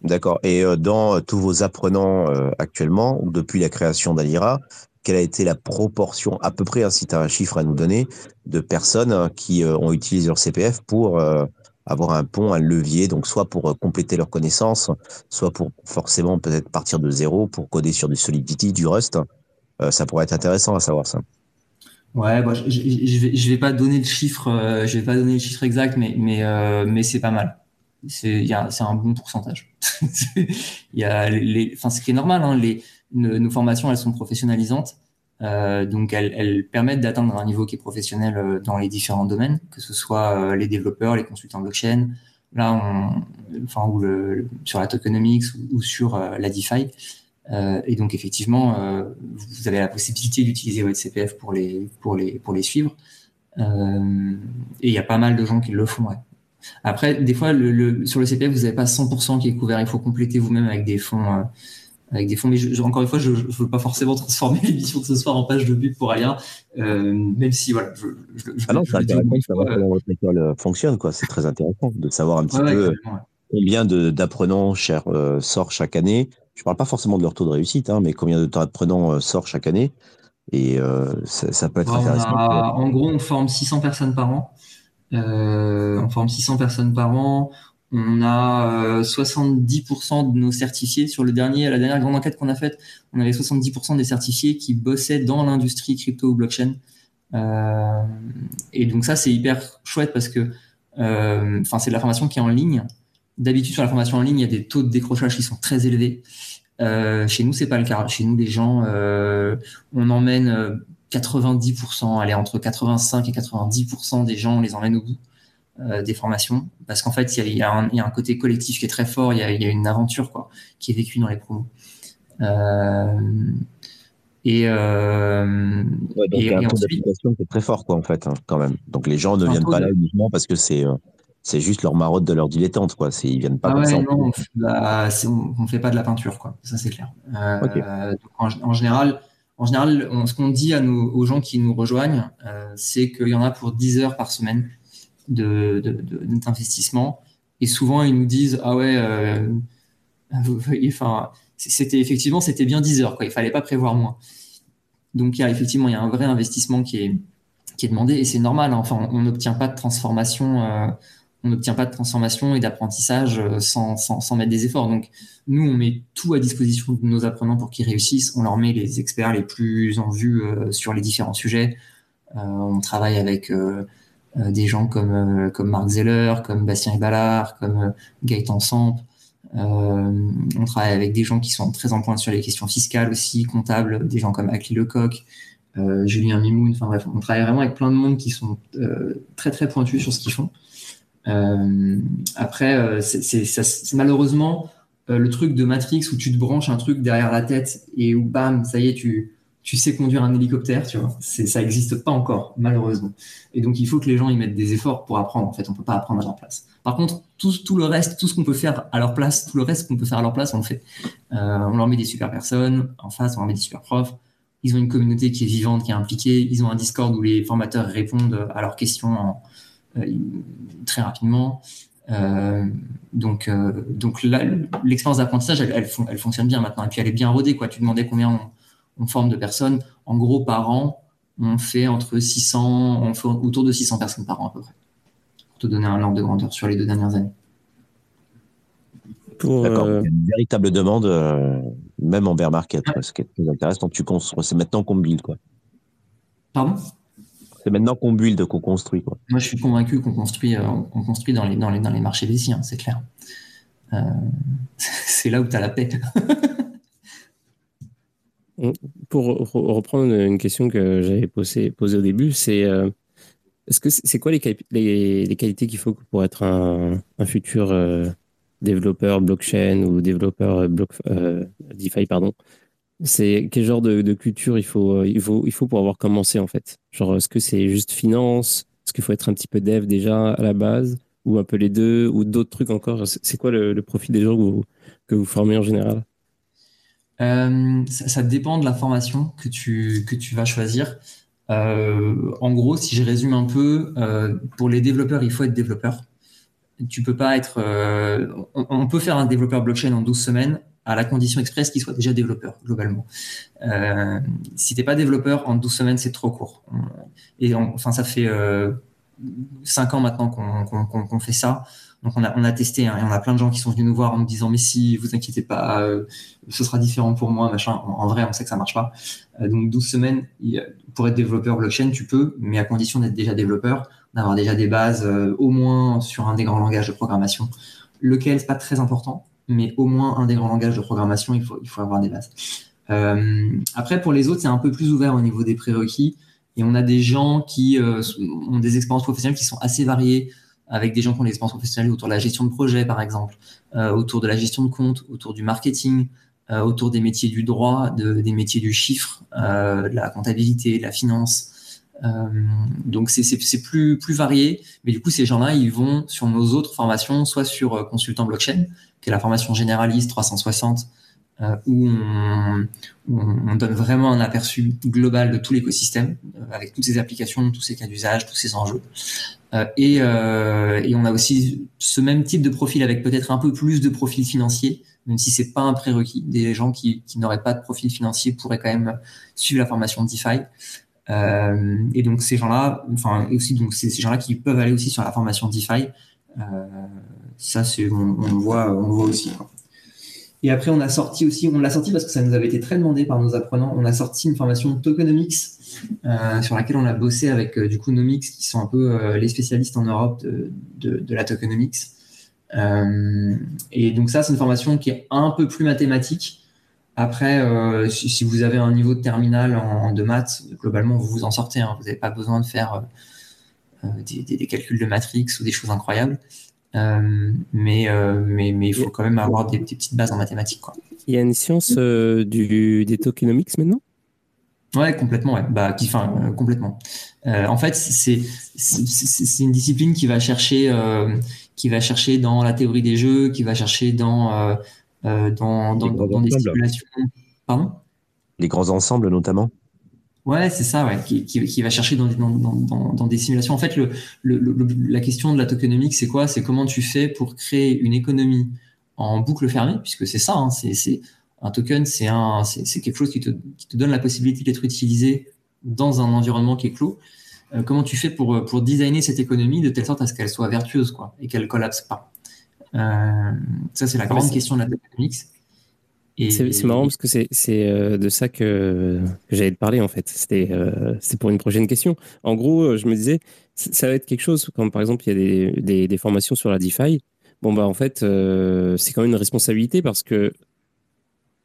D'accord. Et euh, dans tous vos apprenants actuellement, ou depuis la création d'Alira, quelle a été la proportion, à peu près, hein, si tu as un chiffre à nous donner, de personnes hein, qui euh, ont utilisé leur CPF pour euh, avoir un pont, un levier, donc soit pour euh, compléter leurs connaissances, soit pour forcément peut-être partir de zéro pour coder sur du Solidity, du Rust? ça pourrait être intéressant à savoir ça. Ouais, bah, je, je, vais, je vais pas donner le chiffre, je vais pas donner le chiffre exact, mais mais mais c'est pas mal. C'est c'est un bon pourcentage. Il y a les, enfin ce qui est normal, hein, les nos formations, elles sont professionnalisantes. Euh, donc, elles, elles permettent d'atteindre un niveau qui est professionnel euh, dans les différents domaines, que ce soit euh, les développeurs, les consultants blockchain, là, on, enfin, ou le, sur la tokenomics ou, sur euh, la DeFi. Et donc, effectivement, vous avez la possibilité d'utiliser votre CPF pour les, pour les, pour les suivre. et il y a pas mal de gens qui le font. Ouais. Après, des fois, le, le, sur le CPF, vous n'avez pas 100% qui est couvert. Il faut compléter vous-même avec des fonds avec des fonds. Mais encore une fois, je ne veux pas forcément transformer l'émission de ce soir en page de but pour euh, même si voilà. Je, je, ah non, c'est intéressant de savoir comment votre école euh, fonctionne, quoi. C'est très intéressant de savoir un petit peu combien d'apprenants euh, sort chaque année. Je ne parle pas forcément de leur taux de réussite, hein, mais combien d'apprenants euh, sort chaque année. Et euh, ça, ça, peut être intéressant. en gros, on forme 600 personnes par an. Euh, on forme 600 personnes par an. On a 70% euh, de nos certifiés. Sur le dernier, la dernière grande enquête qu'on a faite, on avait 70% des certifiés qui bossaient dans l'industrie crypto ou blockchain. Euh, et donc ça, c'est hyper chouette parce que, enfin, c'est de la formation qui est en ligne. D'habitude, sur la formation en ligne, il y a des taux de décrochage qui sont très élevés. chez nous, c'est pas le cas. Chez nous, les gens, on emmène 90%, allez, entre 85 et 90% des gens, on les emmène au bout. Euh, des formations, parce qu'en fait, il y, a, un côté collectif qui est très fort, il y a, une aventure quoi, qui est vécue dans les promos. Euh, et, euh, donc il y a un taux d'application qui est très fort, quoi, en fait, hein, quand même. Donc les gens ne viennent pas là uniquement parce que c'est c'est juste leur marotte de leur dilettante, quoi. C'est ils viennent pas. Ah ouais, non, on, fait pas de la peinture, quoi. Ça c'est clair. en, général, en général, ce qu'on dit à aux gens qui nous rejoignent, c'est qu'il y en a pour 10 heures par semaine de, d'investissement. Et souvent, ils nous disent Ah ouais, euh, enfin, c'était effectivement, c'était bien 10 heures, quoi. il fallait pas prévoir moins. Donc, il y a, effectivement, il y a un vrai investissement qui est, qui est demandé et c'est normal. Hein. Enfin, on n'obtient pas de transformation. Euh, on n'obtient pas de transformation et d'apprentissage euh, sans, mettre des efforts. Donc, nous, on met tout à disposition de nos apprenants pour qu'ils réussissent. On leur met les experts les plus en vue sur les différents sujets. on travaille avec euh, des gens comme, euh, Marc Zeller, comme Bastien Ballard, comme euh, Gaëtan Samp. on travaille avec des gens qui sont très en pointe sur les questions fiscales aussi, comptables, des gens comme Akli Lecoq, Julien Mimoun. Enfin bref, on travaille vraiment avec plein de monde qui sont très très pointus sur ce qu'ils font. Après, c'est malheureusement le truc de Matrix où tu te branches un truc derrière la tête et où bam, ça y est, tu, sais conduire un hélicoptère, tu vois. Ça n'existe pas encore, malheureusement. Et donc, il faut que les gens y mettent des efforts pour apprendre. En fait, on peut pas apprendre à leur place. Par contre, tout, le reste, tout ce qu'on peut faire à leur place, tout le reste qu'on peut faire à leur place, on le fait. Euh, on leur met des super personnes en face, on leur met des super profs. Ils ont une communauté qui est vivante, qui est impliquée. Ils ont un Discord où les formateurs répondent à leurs questions euh, très rapidement. Euh, donc, euh, donc là, l'expérience d'apprentissage, elle, elle, elle, fonctionne bien maintenant. Et puis, elle est bien rodée. Quoi. Tu demandais combien on, on forme de personnes. En gros, par an, on fait entre 600, on fait autour de 600 personnes par an à peu près, pour te donner un ordre de grandeur sur les deux dernières années. D'accord, euh, il y a une véritable demande, euh, même en bear market, ce qui est très intéressant. Tu construis, c'est maintenant qu'on build, quoi. Pardon? C'est maintenant qu'on build, qu'on construit, quoi. Moi, je suis convaincu qu'on construit, euh, on construit dans les, dans les, dans les marchés VC, hein, c'est clair. c'est là où tu as la paix. Pour reprendre une question que j'avais posée, posée au début, c'est est-ce que c'est quoi les, les, qualités qu'il faut pour être un, un futur développeur blockchain ou développeur euh, block, euh, DeFi, pardon. C'est quel genre de, culture il faut, euh, il, faut, il faut pour avoir commencé en fait? Genre, est-ce que c'est juste finance? Est-ce qu'il faut être un petit peu dev déjà à la base? Ou un peu les deux? Ou d'autres trucs encore? C'est quoi le, profil des gens que vous, que vous formez en général? Ça, dépend de la formation que tu, que tu vas choisir. en gros, si je résume un peu, pour les développeurs, il faut être développeur. Tu peux pas être. Euh, on, peut faire un développeur blockchain en 12 semaines à la condition express qu'il soit déjà développeur globalement. Euh, si t'es pas développeur en 12 semaines, c'est trop court. Et enfin, ça fait euh, 5 ans maintenant qu'on fait ça. Donc on a, on a testé, hein, et on a plein de gens qui sont venus nous voir en nous disant mais si vous inquiétez pas, euh, ce sera différent pour moi, machin. En, vrai, on sait que ça marche pas. Euh, donc 12 semaines pour être développeur blockchain, tu peux, mais à condition d'être déjà développeur d'avoir déjà des bases euh, au moins sur un des grands langages de programmation. Lequel, c'est pas très important, mais au moins un des grands langages de programmation, il faut, avoir des bases. Euh, après, pour les autres, c'est un peu plus ouvert au niveau des prérequis. Et on a des gens qui euh, ont des expériences professionnelles qui sont assez variées, avec des gens qui ont des expériences professionnelles autour de la gestion de projet, par exemple, autour de la gestion de compte, autour du marketing, autour des métiers du droit, de, des métiers du chiffre, de la comptabilité, de la finance. Euh, donc c'est plus, plus varié, mais du coup ces gens-là, ils vont sur nos autres formations, soit sur euh, consultant blockchain, qui est la formation généraliste 360, euh, où on, on, donne vraiment un aperçu global de tout l'écosystème, avec toutes ces applications, tous ces cas d'usage, tous ces enjeux. et, et on a aussi ce même type de profil avec peut-être un peu plus de profil financier, même si c'est pas un prérequis. Des gens qui, qui n'auraient pas de profil financier pourraient quand même suivre la formation DeFi. Euh, et donc ces gens-là, enfin aussi donc ces, gens-là qui peuvent aller aussi sur la formation DeFi, euh, ça c'est on, le voit, on voit aussi. Et après on a sorti aussi, on l'a sorti parce que ça nous avait été très demandé par nos apprenants. On a sorti une formation tokenomics euh, sur laquelle on a bossé avec du coup Nomics qui sont un peu les spécialistes en Europe de, la tokenomics. Et donc ça c'est une formation qui est un peu plus mathématique après, euh, si, vous avez un niveau de terminal en, de maths, globalement, vous vous en sortez. Hein. Vous n'avez pas besoin de faire euh, euh, des, calculs de matrix ou des choses incroyables. mais, mais, mais il faut quand même avoir des, petites bases en mathématiques. Quoi. Il y a une science du, des tokenomics maintenant? Ouais, complètement. Ouais. Bah, qui, complètement. en fait, c'est une discipline qui va chercher, qui va chercher dans la théorie des jeux, qui va chercher dans euh, dans, dans, des simulations. Pardon? Les grands ensembles notamment Ouais, c'est ça, ouais, qui, qui, va chercher dans, dans, dans, des simulations. En fait, le, le, la question de la tokenomique, c'est quoi? C'est comment tu fais pour créer une économie en boucle fermée, puisque c'est ça, hein, c'est un token, c'est un, c'est quelque chose qui te, qui te, donne la possibilité d'être utilisé dans un environnement qui est clos. Euh, comment tu fais pour, pour designer cette économie de telle sorte à ce qu'elle soit vertueuse, quoi, et qu'elle collapse pas? Ça, c'est la grande question de la tokenomics. C'est marrant parce que c'est euh, de ça que, j'allais te parler en fait. C'était euh, pour une prochaine question. En gros, je me disais, ça va être quelque chose, comme par exemple, il y a des, des, des formations sur la DeFi. Bon, bah en fait, c'est quand même une responsabilité parce que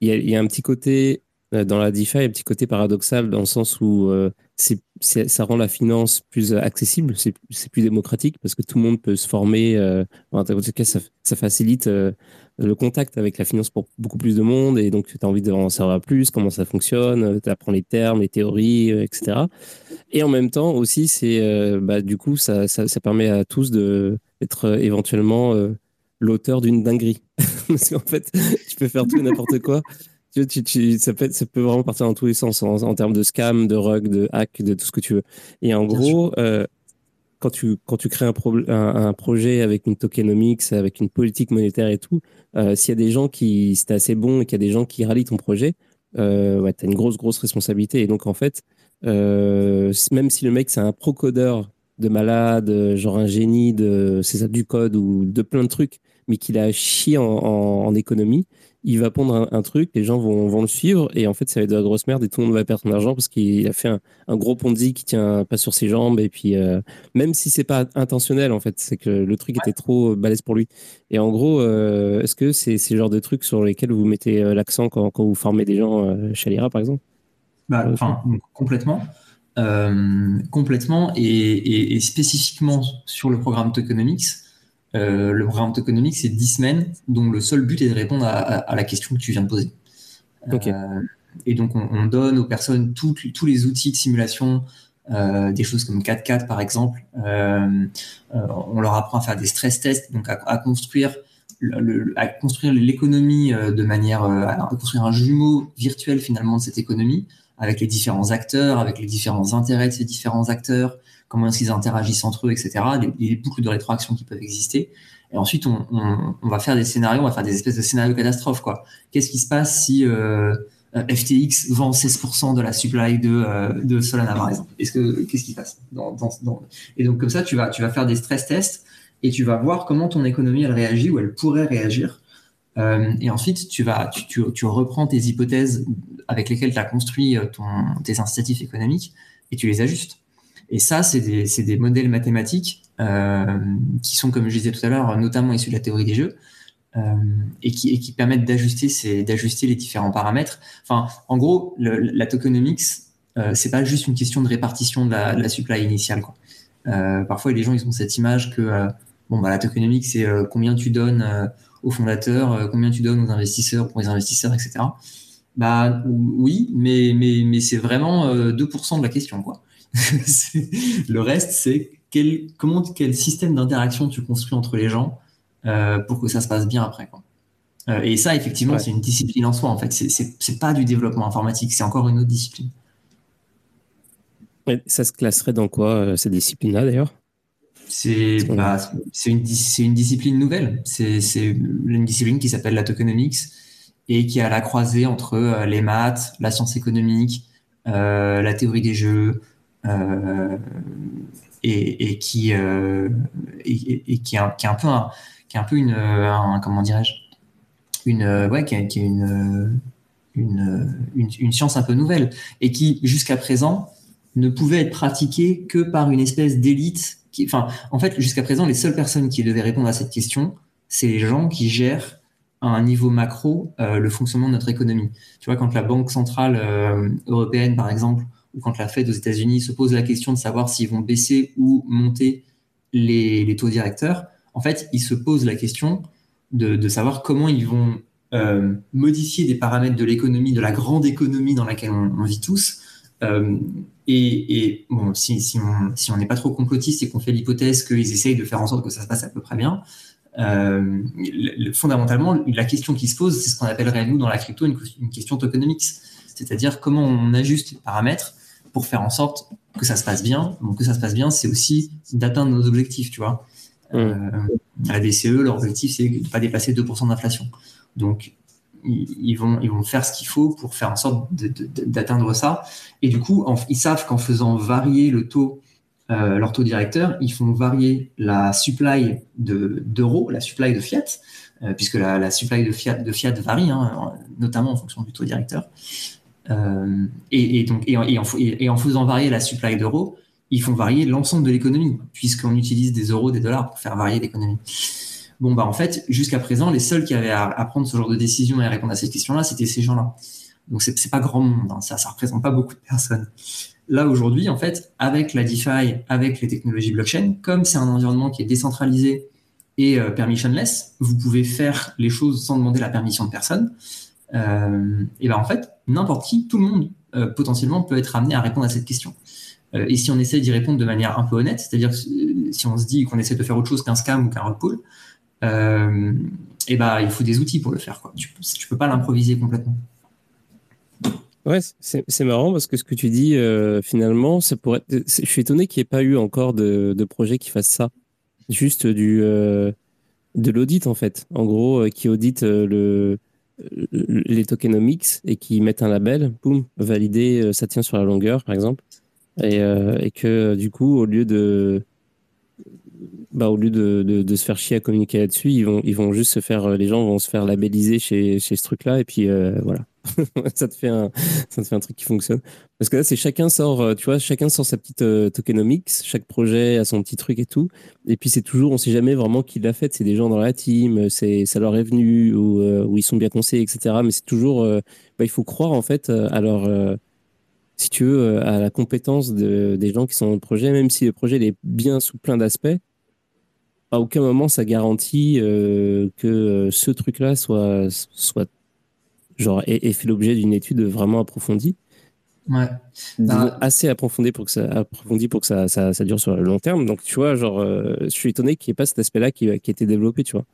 il y, a, il y a un petit côté dans la DeFi, un petit côté paradoxal dans le sens où c'est ça rend la finance plus accessible, c'est plus démocratique parce que tout le monde peut se former. Euh, en tout cas, ça, facilite euh, le contact avec la finance pour beaucoup plus de monde et donc tu as envie d'en savoir plus, comment ça fonctionne, tu apprends les termes, les théories, euh, etc. Et en même temps aussi, c'est bah, du coup, ça, ça, permet à tous d'être éventuellement l'auteur d'une dinguerie. parce qu'en fait, tu peux faire tout n'importe quoi tu, ça, peut, ça peut vraiment partir dans tous les sens en, termes de scam, de rug, de hack, de tout ce que tu veux. Et en gros, euh, quand, tu, quand tu crées un, un, projet avec une tokenomics, avec une politique monétaire et tout, euh, s'il y a des gens qui, si assez bon et qu'il y a des gens qui rallient ton projet, euh, ouais, tu as une grosse, grosse responsabilité. Et donc, en fait, même si le mec c'est un procodeur de malade, genre un génie de c'est ça du code ou de plein de trucs, mais qu'il a chié en économie, il va pondre un, truc, les gens vont, vont, le suivre, et en fait, ça va être de la grosse merde, et tout le monde va perdre son argent parce qu'il a fait un, un, gros Ponzi qui tient pas sur ses jambes, et puis euh, même si c'est pas intentionnel, en fait, c'est que le truc était trop balèze pour lui. Et en gros, euh, est-ce que c'est ces genres de trucs sur lesquels vous mettez euh, l'accent quand, quand, vous formez des gens chez Alira, par exemple? Bah, Enfin, complètement. complètement, et, et, et, spécifiquement sur le programme Tokenomics, euh, le programme tokenomics, c'est 10 semaines, dont le seul but est de répondre à, la question que tu viens de poser. Euh, et donc, on, donne aux personnes tous les outils de simulation, euh, des choses comme 4 par exemple. on leur apprend à faire des stress tests, donc à, construire à construire l'économie de manière à construire un jumeau virtuel finalement de cette économie avec les différents acteurs, avec les différents intérêts de ces différents acteurs, comment est-ce qu'ils interagissent entre eux, etc. Les, boucles de rétroaction qui peuvent exister. Et ensuite, on, va faire des scénarios, on va faire des espèces de scénarios catastrophes. Qu'est-ce qui se passe si euh, FTX vend 16% de la supply de, euh, Solana, par exemple? Est-ce que qu'est-ce qui se passe Et donc comme ça, tu vas tu vas faire des stress tests et tu vas voir comment ton économie elle réagit ou elle pourrait réagir. Euh, et ensuite, tu vas tu, reprends tes hypothèses avec lesquelles tu as construit tes incitatifs économiques et tu les ajustes. Et ça, c'est des, modèles mathématiques euh, qui sont, comme je disais tout à l'heure, notamment issus de la théorie des jeux. Euh, et, qui, et qui permettent d'ajuster les différents paramètres. Enfin, en gros, la tokenomics, euh, c'est pas juste une question de répartition de la, supply initiale. Euh, parfois, les gens ils ont cette image que bon, bah, la tokenomics, c'est combien tu donnes aux fondateurs, combien tu donnes aux investisseurs pour les investisseurs, etc. Bah oui, mais c'est vraiment 2% de la question. le reste, c'est quel, comment, quel système d'interaction tu construis entre les gens euh, pour que ça se passe bien après. Quoi. Euh, et ça, effectivement, c'est une discipline en soi. En fait, c'est pas du développement informatique, c'est encore une autre discipline. ça se classerait dans quoi euh, cette discipline-là d'ailleurs? C'est bah, une, une, discipline nouvelle. C'est une discipline qui s'appelle la tokenomics et qui a la croisée entre les maths, la science économique, la théorie des jeux, euh, et, qui euh, est un, peu une comment dirais-je? Une ouais qui, est une une, une, science un peu nouvelle et qui jusqu'à présent ne pouvait être pratiquée que par une espèce d'élite enfin en fait jusqu'à présent les seules personnes qui devaient répondre à cette question c'est les gens qui gèrent à un niveau macro euh, le fonctionnement de notre économie. Tu vois quand la banque centrale européenne par exemple ou quand la Fed aux États-Unis se pose la question de savoir s'ils vont baisser ou monter les, taux directeurs, en fait, ils se posent la question de, savoir comment ils vont euh, modifier des paramètres de l'économie, de la grande économie dans laquelle on, vit tous. Euh, et, bon, si, on n'est pas trop complotiste et qu'on fait l'hypothèse qu'ils essayent de faire en sorte que ça se passe à peu près bien, euh, fondamentalement, la question qui se pose, c'est ce qu'on appellerait nous dans la crypto une, une question tokenomics, c'est-à-dire comment on ajuste les paramètres pour faire en sorte que ça se passe bien. Donc que ça se passe bien, c'est aussi d'atteindre nos objectifs, tu vois. Mm. Euh, à la BCE, leur objectif, c'est de ne pas dépasser 2% d'inflation. Donc, ils vont, ils vont faire ce qu'il faut pour faire en sorte d'atteindre ça. Et du coup, ils savent qu'en faisant varier le taux, euh, leur taux directeur, ils font varier la supply d'euros, la supply de fiat, euh, puisque la, supply de fiat, de fiat varie, hein, notamment en fonction du taux directeur. Euh, et, donc, et, en, faisant varier la supply d'euros, ils font varier l'ensemble de l'économie, puisqu'on utilise des euros, des dollars pour faire varier l'économie. Bon, bah en fait, jusqu'à présent, les seuls qui avaient à, prendre ce genre de décision et à répondre à cette question-là, c'était ces gens-là. Donc, c'est pas grand monde, hein. ça, ça représente pas beaucoup de personnes. Là, aujourd'hui, en fait, avec la DeFi, avec les technologies blockchain, comme c'est un environnement qui est décentralisé et euh, permissionless, vous pouvez faire les choses sans demander la permission de personne. Euh, et ben en fait, n'importe qui, tout le monde euh, potentiellement peut être amené à répondre à cette question. Euh, et si on essaie d'y répondre de manière un peu honnête, c'est-à-dire si on se dit qu'on essaie de faire autre chose qu'un scam ou qu'un rug pull, et ben il faut des outils pour le faire. Tu, tu peux pas l'improviser complètement. Ouais, c'est marrant parce que ce que tu dis, finalement, ça pourrait. je suis étonné qu'il n'y ait pas eu encore de, de projet qui fasse ça. Juste du de l'audit en fait. En gros, qui audite le les tokenomics et qui mettent un label, boum, validé, ça tient sur la longueur, par exemple. Et, et que du coup, au lieu de bah, de, se faire chier à communiquer là-dessus, ils vont, ils vont juste se faire, les gens vont se faire labelliser chez, chez ce truc-là, et puis voilà. ça te fait un, ça te fait un truc qui fonctionne. Parce que là, c'est chacun sort, euh, tu vois, chacun sort sa petite euh, tokenomics, chaque projet a son petit truc et tout. Et puis c'est toujours, on sait jamais vraiment qui l'a fait. C'est des gens dans la team, c'est, ça leur est venu ou, euh, ils sont bien conseillés, etc. Mais c'est toujours, bah, il faut croire en fait à leur, si tu veux, à la compétence de, des gens qui sont dans le projet, même si le projet est bien sous plein d'aspects. À aucun moment ça garantit que ce truc-là soit, soit genre, et, fait l'objet d'une étude vraiment approfondie. Ouais. Bah, assez approfondie pour que ça approfondi pour que ça, ça, ça, dure sur le long terme. Donc tu vois, genre, euh, je suis étonné qu'il n'y ait pas cet aspect-là qui, qui a été développé, tu vois.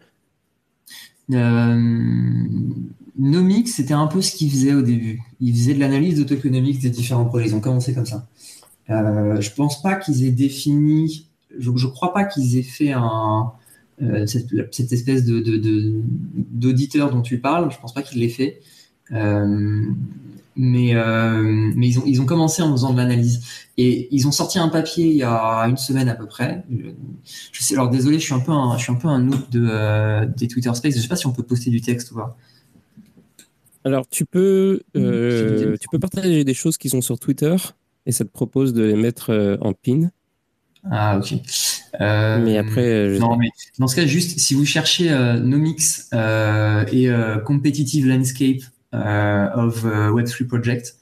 Euh, Nomics, c'était un peu ce qu'ils faisaient au début. Ils faisaient de l'analyse de tokenomics des différents projets. Ils ont commencé comme ça. Euh, je pense pas qu'ils aient défini. Je, je crois pas qu'ils aient fait un, euh, cette, espèce de, d'auditeur dont tu parles, je pense pas qu'il l'ait fait. Euh, mais, euh, mais ils, ont, ils ont commencé en faisant de l'analyse. Et ils ont sorti un papier il y a une semaine à peu près. Je sais, alors désolé, je suis un peu un, je suis un peu un noob de, des Twitter Space. Je sais pas si on peut poster du texte ou pas. Alors tu peux, tu peux partager des choses qui sont sur Twitter et ça te propose de les mettre en pin. Ah, ok. Euh, mais après, non, mais dans ce cas, juste si vous cherchez euh, Nomics euh, et Competitive Landscape of Web3 Project,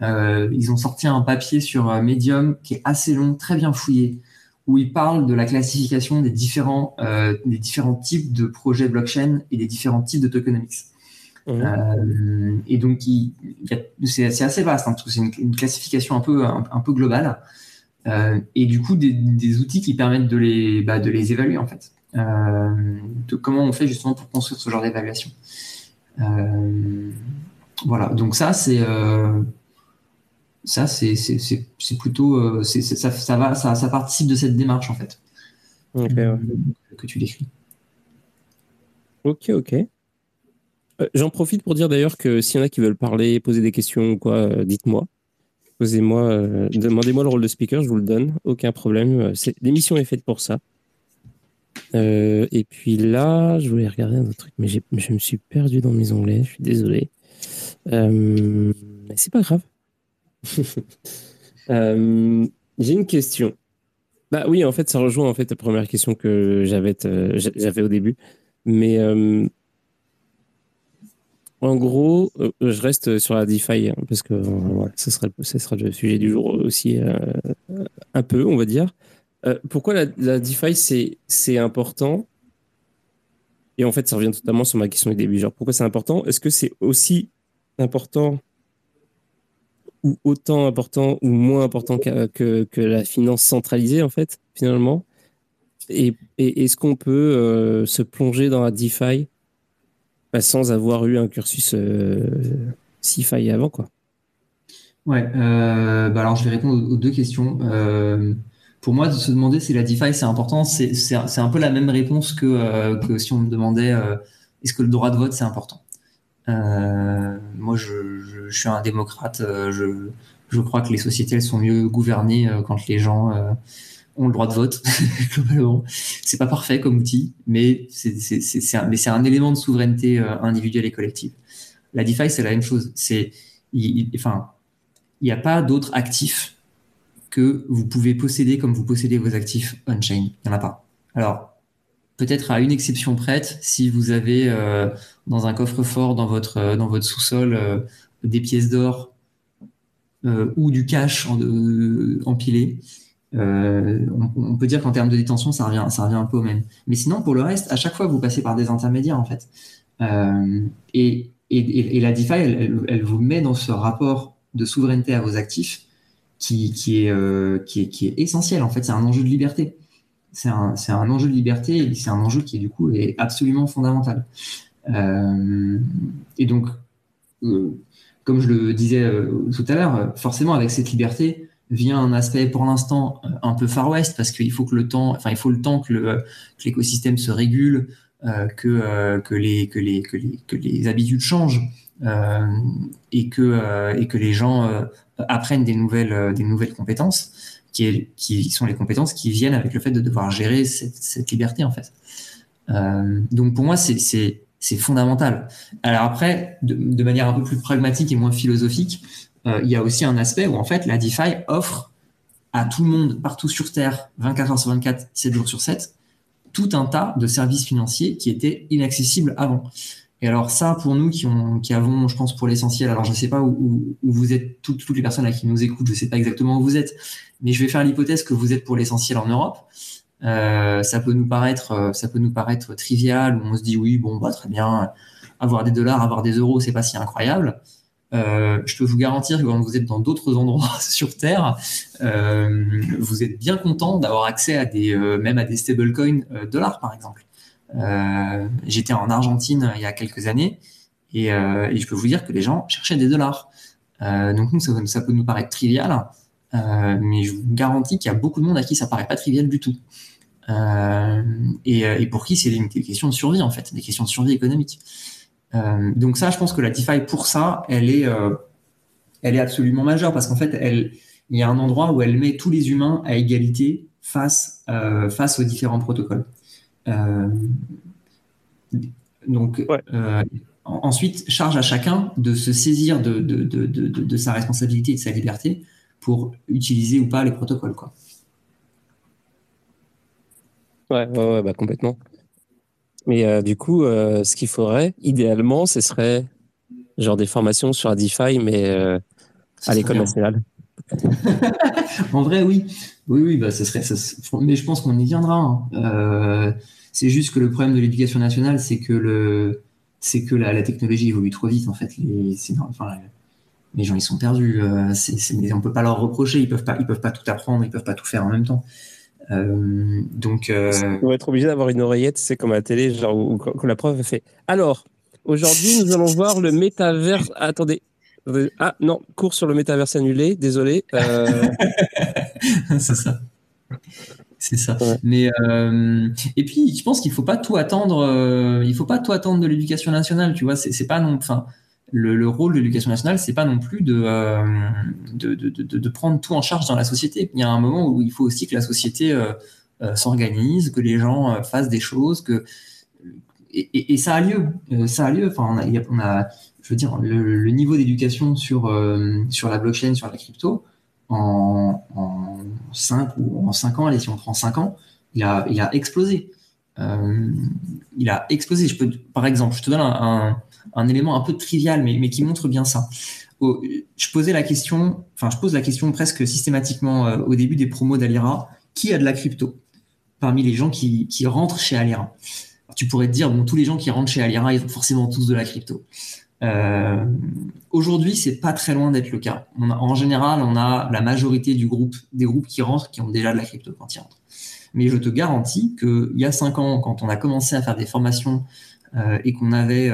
ils ont sorti un papier sur Medium qui est assez long, très bien fouillé, où ils parlent de la classification des différents, des différents types de projets blockchain et des différents types de tokenomics. Mmh. et donc, c'est assez vaste, hein, parce que c'est une, classification un peu, un peu globale. Euh, et du coup, des, outils qui permettent de les, bah, de les évaluer en fait. Euh, de comment on fait justement pour construire ce genre d'évaluation. Euh, voilà, donc ça c'est ça c'est plutôt ça, ça, va ça, ça, participe de cette démarche en fait que tu décris. Ok ok. J'en profite pour dire d'ailleurs que s'il y en a qui veulent parler, poser des questions ou quoi, dites-moi. Posez-moi, euh, demandez-moi le rôle de speaker, je vous le donne, aucun problème. Euh, l'émission est faite pour ça. Euh, et puis là, je voulais regarder un autre truc, mais je me suis perdu dans mes onglets, je suis désolé. mais c'est pas grave. J'ai une question. Bah oui, en fait, ça rejoint en fait la première question que j'avais j'avais au début. Mais en gros, euh, je reste sur la DeFi hein, parce que euh, ce, sera, le sujet du jour aussi euh, un peu, on va dire. pourquoi la, DeFi c'est important? Et en fait, ça revient totalement sur ma question du début. Genre, pourquoi c'est important? Est-ce que c'est aussi important ou autant important ou moins important que, que, la finance centralisée en fait, finalement? Et est-ce qu'on peut se plonger dans la DeFi? Bah, sans avoir eu un cursus euh, si faillé avant, quoi. Ouais, euh, bah alors je vais répondre aux deux questions. Euh, pour moi, de se demander si la DeFi c'est important, c'est un peu la même réponse que, si on me demandait est-ce que le droit de vote c'est important? moi, je, je, suis un démocrate. Je, je, crois que les sociétés elles sont mieux gouvernées quand les gens le droit de vote, globalement. C'est pas parfait comme outil, mais c'est un, élément de souveraineté euh, individuelle et collective. La DeFi, c'est la même chose. C'est, enfin, il n'y a pas d'autres actifs que vous pouvez posséder comme vous possédez vos actifs on-chain. Il n'y en a pas. Alors, peut-être à une exception prête, si vous avez euh, dans un coffre-fort dans votre, euh, dans votre sous-sol des pièces d'or ou du cash empilé, euh, on, peut dire qu'en termes de détention, ça revient, ça revient un peu au même. Mais sinon, pour le reste, à chaque fois, vous passez par des intermédiaires, en fait. Euh, et, la DeFi, elle, vous met dans ce rapport de souveraineté à vos actifs qui, euh, est essentiel. En fait, c'est un enjeu de liberté. C'est un, un, enjeu de liberté et c'est un enjeu qui, du coup, est absolument fondamental. et donc, comme je le disais tout à l'heure, forcément, avec cette liberté, vient un aspect pour l'instant un peu Far West parce qu'il faut que le temps, enfin il faut le temps que l'écosystème se régule, que, que, les, que, les, que, les, que les habitudes changent et, que, et que les gens apprennent des nouvelles, des nouvelles compétences qui, qui sont les compétences qui viennent avec le fait de devoir gérer cette, cette liberté en fait. donc pour moi, c'est fondamental. Alors après, de, manière un peu plus pragmatique et moins philosophique, euh, il y a aussi un aspect où en fait la DeFi offre à tout le monde partout sur Terre, 24 heures sur 24, 7 jours sur 7, tout un tas de services financiers qui étaient inaccessibles avant. Et alors ça, pour nous qui, avons, je pense pour l'essentiel, alors je ne sais pas où, vous êtes, toutes, toutes les personnes là qui nous écoutent, je ne sais pas exactement où vous êtes, mais je vais faire l'hypothèse que vous êtes pour l'essentiel en Europe. Euh, ça peut nous paraître, euh, ça peut nous paraître trivial, où on se dit oui, bon, bah très bien, avoir des dollars, avoir des euros, c'est pas si incroyable. Euh, je peux vous garantir que quand vous êtes dans d'autres endroits sur Terre, euh, vous êtes bien content d'avoir accès à des, euh, même à des stablecoins dollars, par exemple. J'étais en Argentine il y a quelques années et, je peux vous dire que les gens cherchaient des dollars. donc nous, ça, peut nous paraître trivial, mais je vous garantis qu'il y a beaucoup de monde à qui ça paraît pas trivial du tout. Et, pour qui c'est des, questions de survie en fait, des questions de survie économique. Euh, donc ça, je pense que la DeFi pour ça, elle est, euh, elle est absolument majeure parce qu'en fait, elle, il y a un endroit où elle met tous les humains à égalité face, euh, face aux différents protocoles. Euh, donc ensuite, charge à chacun de se saisir de, de, de, de, sa responsabilité et de sa liberté pour utiliser ou pas les protocoles. Quoi. Ouais, ouais, ouais bah complètement. Mais euh, du coup, euh, ce qu'il faudrait, idéalement, ce serait genre des formations sur la DeFi, mais euh, à l'école nationale. en vrai, oui. Oui, oui, bah, ce serait, mais je pense qu'on y viendra. Hein. c'est juste que le problème de l'éducation nationale, c'est que le, c'est que la, la, technologie évolue trop vite, en fait. Les, enfin, les gens, ils sont perdus. on peut pas leur reprocher. Ils peuvent pas, ils peuvent pas tout apprendre. Ils peuvent pas tout faire en même temps. Euh, donc, euh, on va être obligé d'avoir une oreillette, c'est comme à la télé, genre où, quand la prof fait. Alors, aujourd'hui, nous allons voir le métaverse. Attendez. Ah non, cours sur le métaverse annulé. Désolé. Euh. c'est ça. C'est ça. Mais euh, et puis je pense qu'il faut pas tout attendre. Euh, il faut pas tout attendre de l'éducation nationale. Tu vois, c'est pas non. Enfin, le, rôle de l'éducation nationale, c'est pas non plus euh, de, de, de, prendre tout en charge dans la société. Il y a un moment où il faut aussi que la société euh, euh, s'organise, que les gens fassent des choses, que et, ça a lieu, ça a lieu. Enfin, on a, je veux dire, le, niveau d'éducation sur sur la blockchain, sur la crypto, en, en 5 ou en 5 ans, allez, si on prend 5 ans, il a, il a explosé. il a explosé. Je peux, par exemple, je te donne un élément un peu trivial, mais, qui montre bien ça. je posais la question, enfin, je pose la question presque systématiquement euh, au début des promos d'Alira qui a de la crypto parmi les gens qui, rentrent chez Alira? Tu pourrais te dire, bon, tous les gens qui rentrent chez Alira, ils ont forcément tous de la crypto. Euh, Aujourd'hui, c'est pas très loin d'être le cas. En général, on a la majorité du groupe, des groupes qui rentrent, qui ont déjà de la crypto quand ils rentrent. Mais je te garantis qu'il y a cinq ans, quand on a commencé à faire des formations euh, et qu'on avait